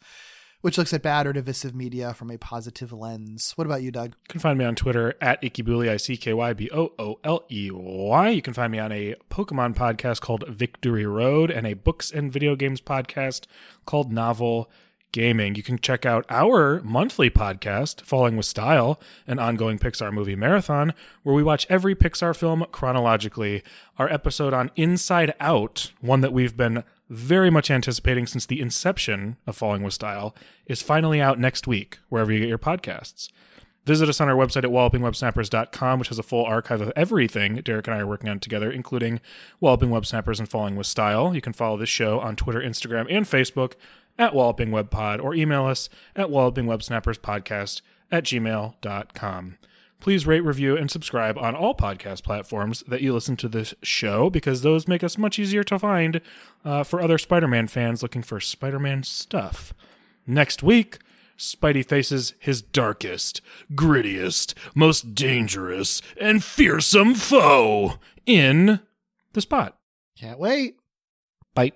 which looks at bad or divisive media from a positive lens. What about you, Doug? You can find me on Twitter at Ickybooley, I C K Y B O O L E Y. You can find me on a Pokemon podcast called Victory Road and a books and video games podcast called Novel Gaming. You can check out our monthly podcast, Falling with Style, an ongoing Pixar movie marathon, where we watch every Pixar film chronologically. Our episode on Inside Out, one that we've been very much anticipating since the inception of Falling with Style, is finally out next week, wherever you get your podcasts. Visit us on our website at wallopingwebsnappers.com, which has a full archive of everything Derek and I are working on together, including Walloping Web Snappers and Falling with Style. You can follow this show on Twitter, Instagram, and Facebook at Walloping Web or email us at wallopingwebsnapperspodcast at gmail.com. Please rate, review, and subscribe on all podcast platforms that you listen to this show because those make us much easier to find uh, for other Spider Man fans looking for Spider Man stuff. Next week, Spidey faces his darkest, grittiest, most dangerous, and fearsome foe in The Spot. Can't wait. Bye.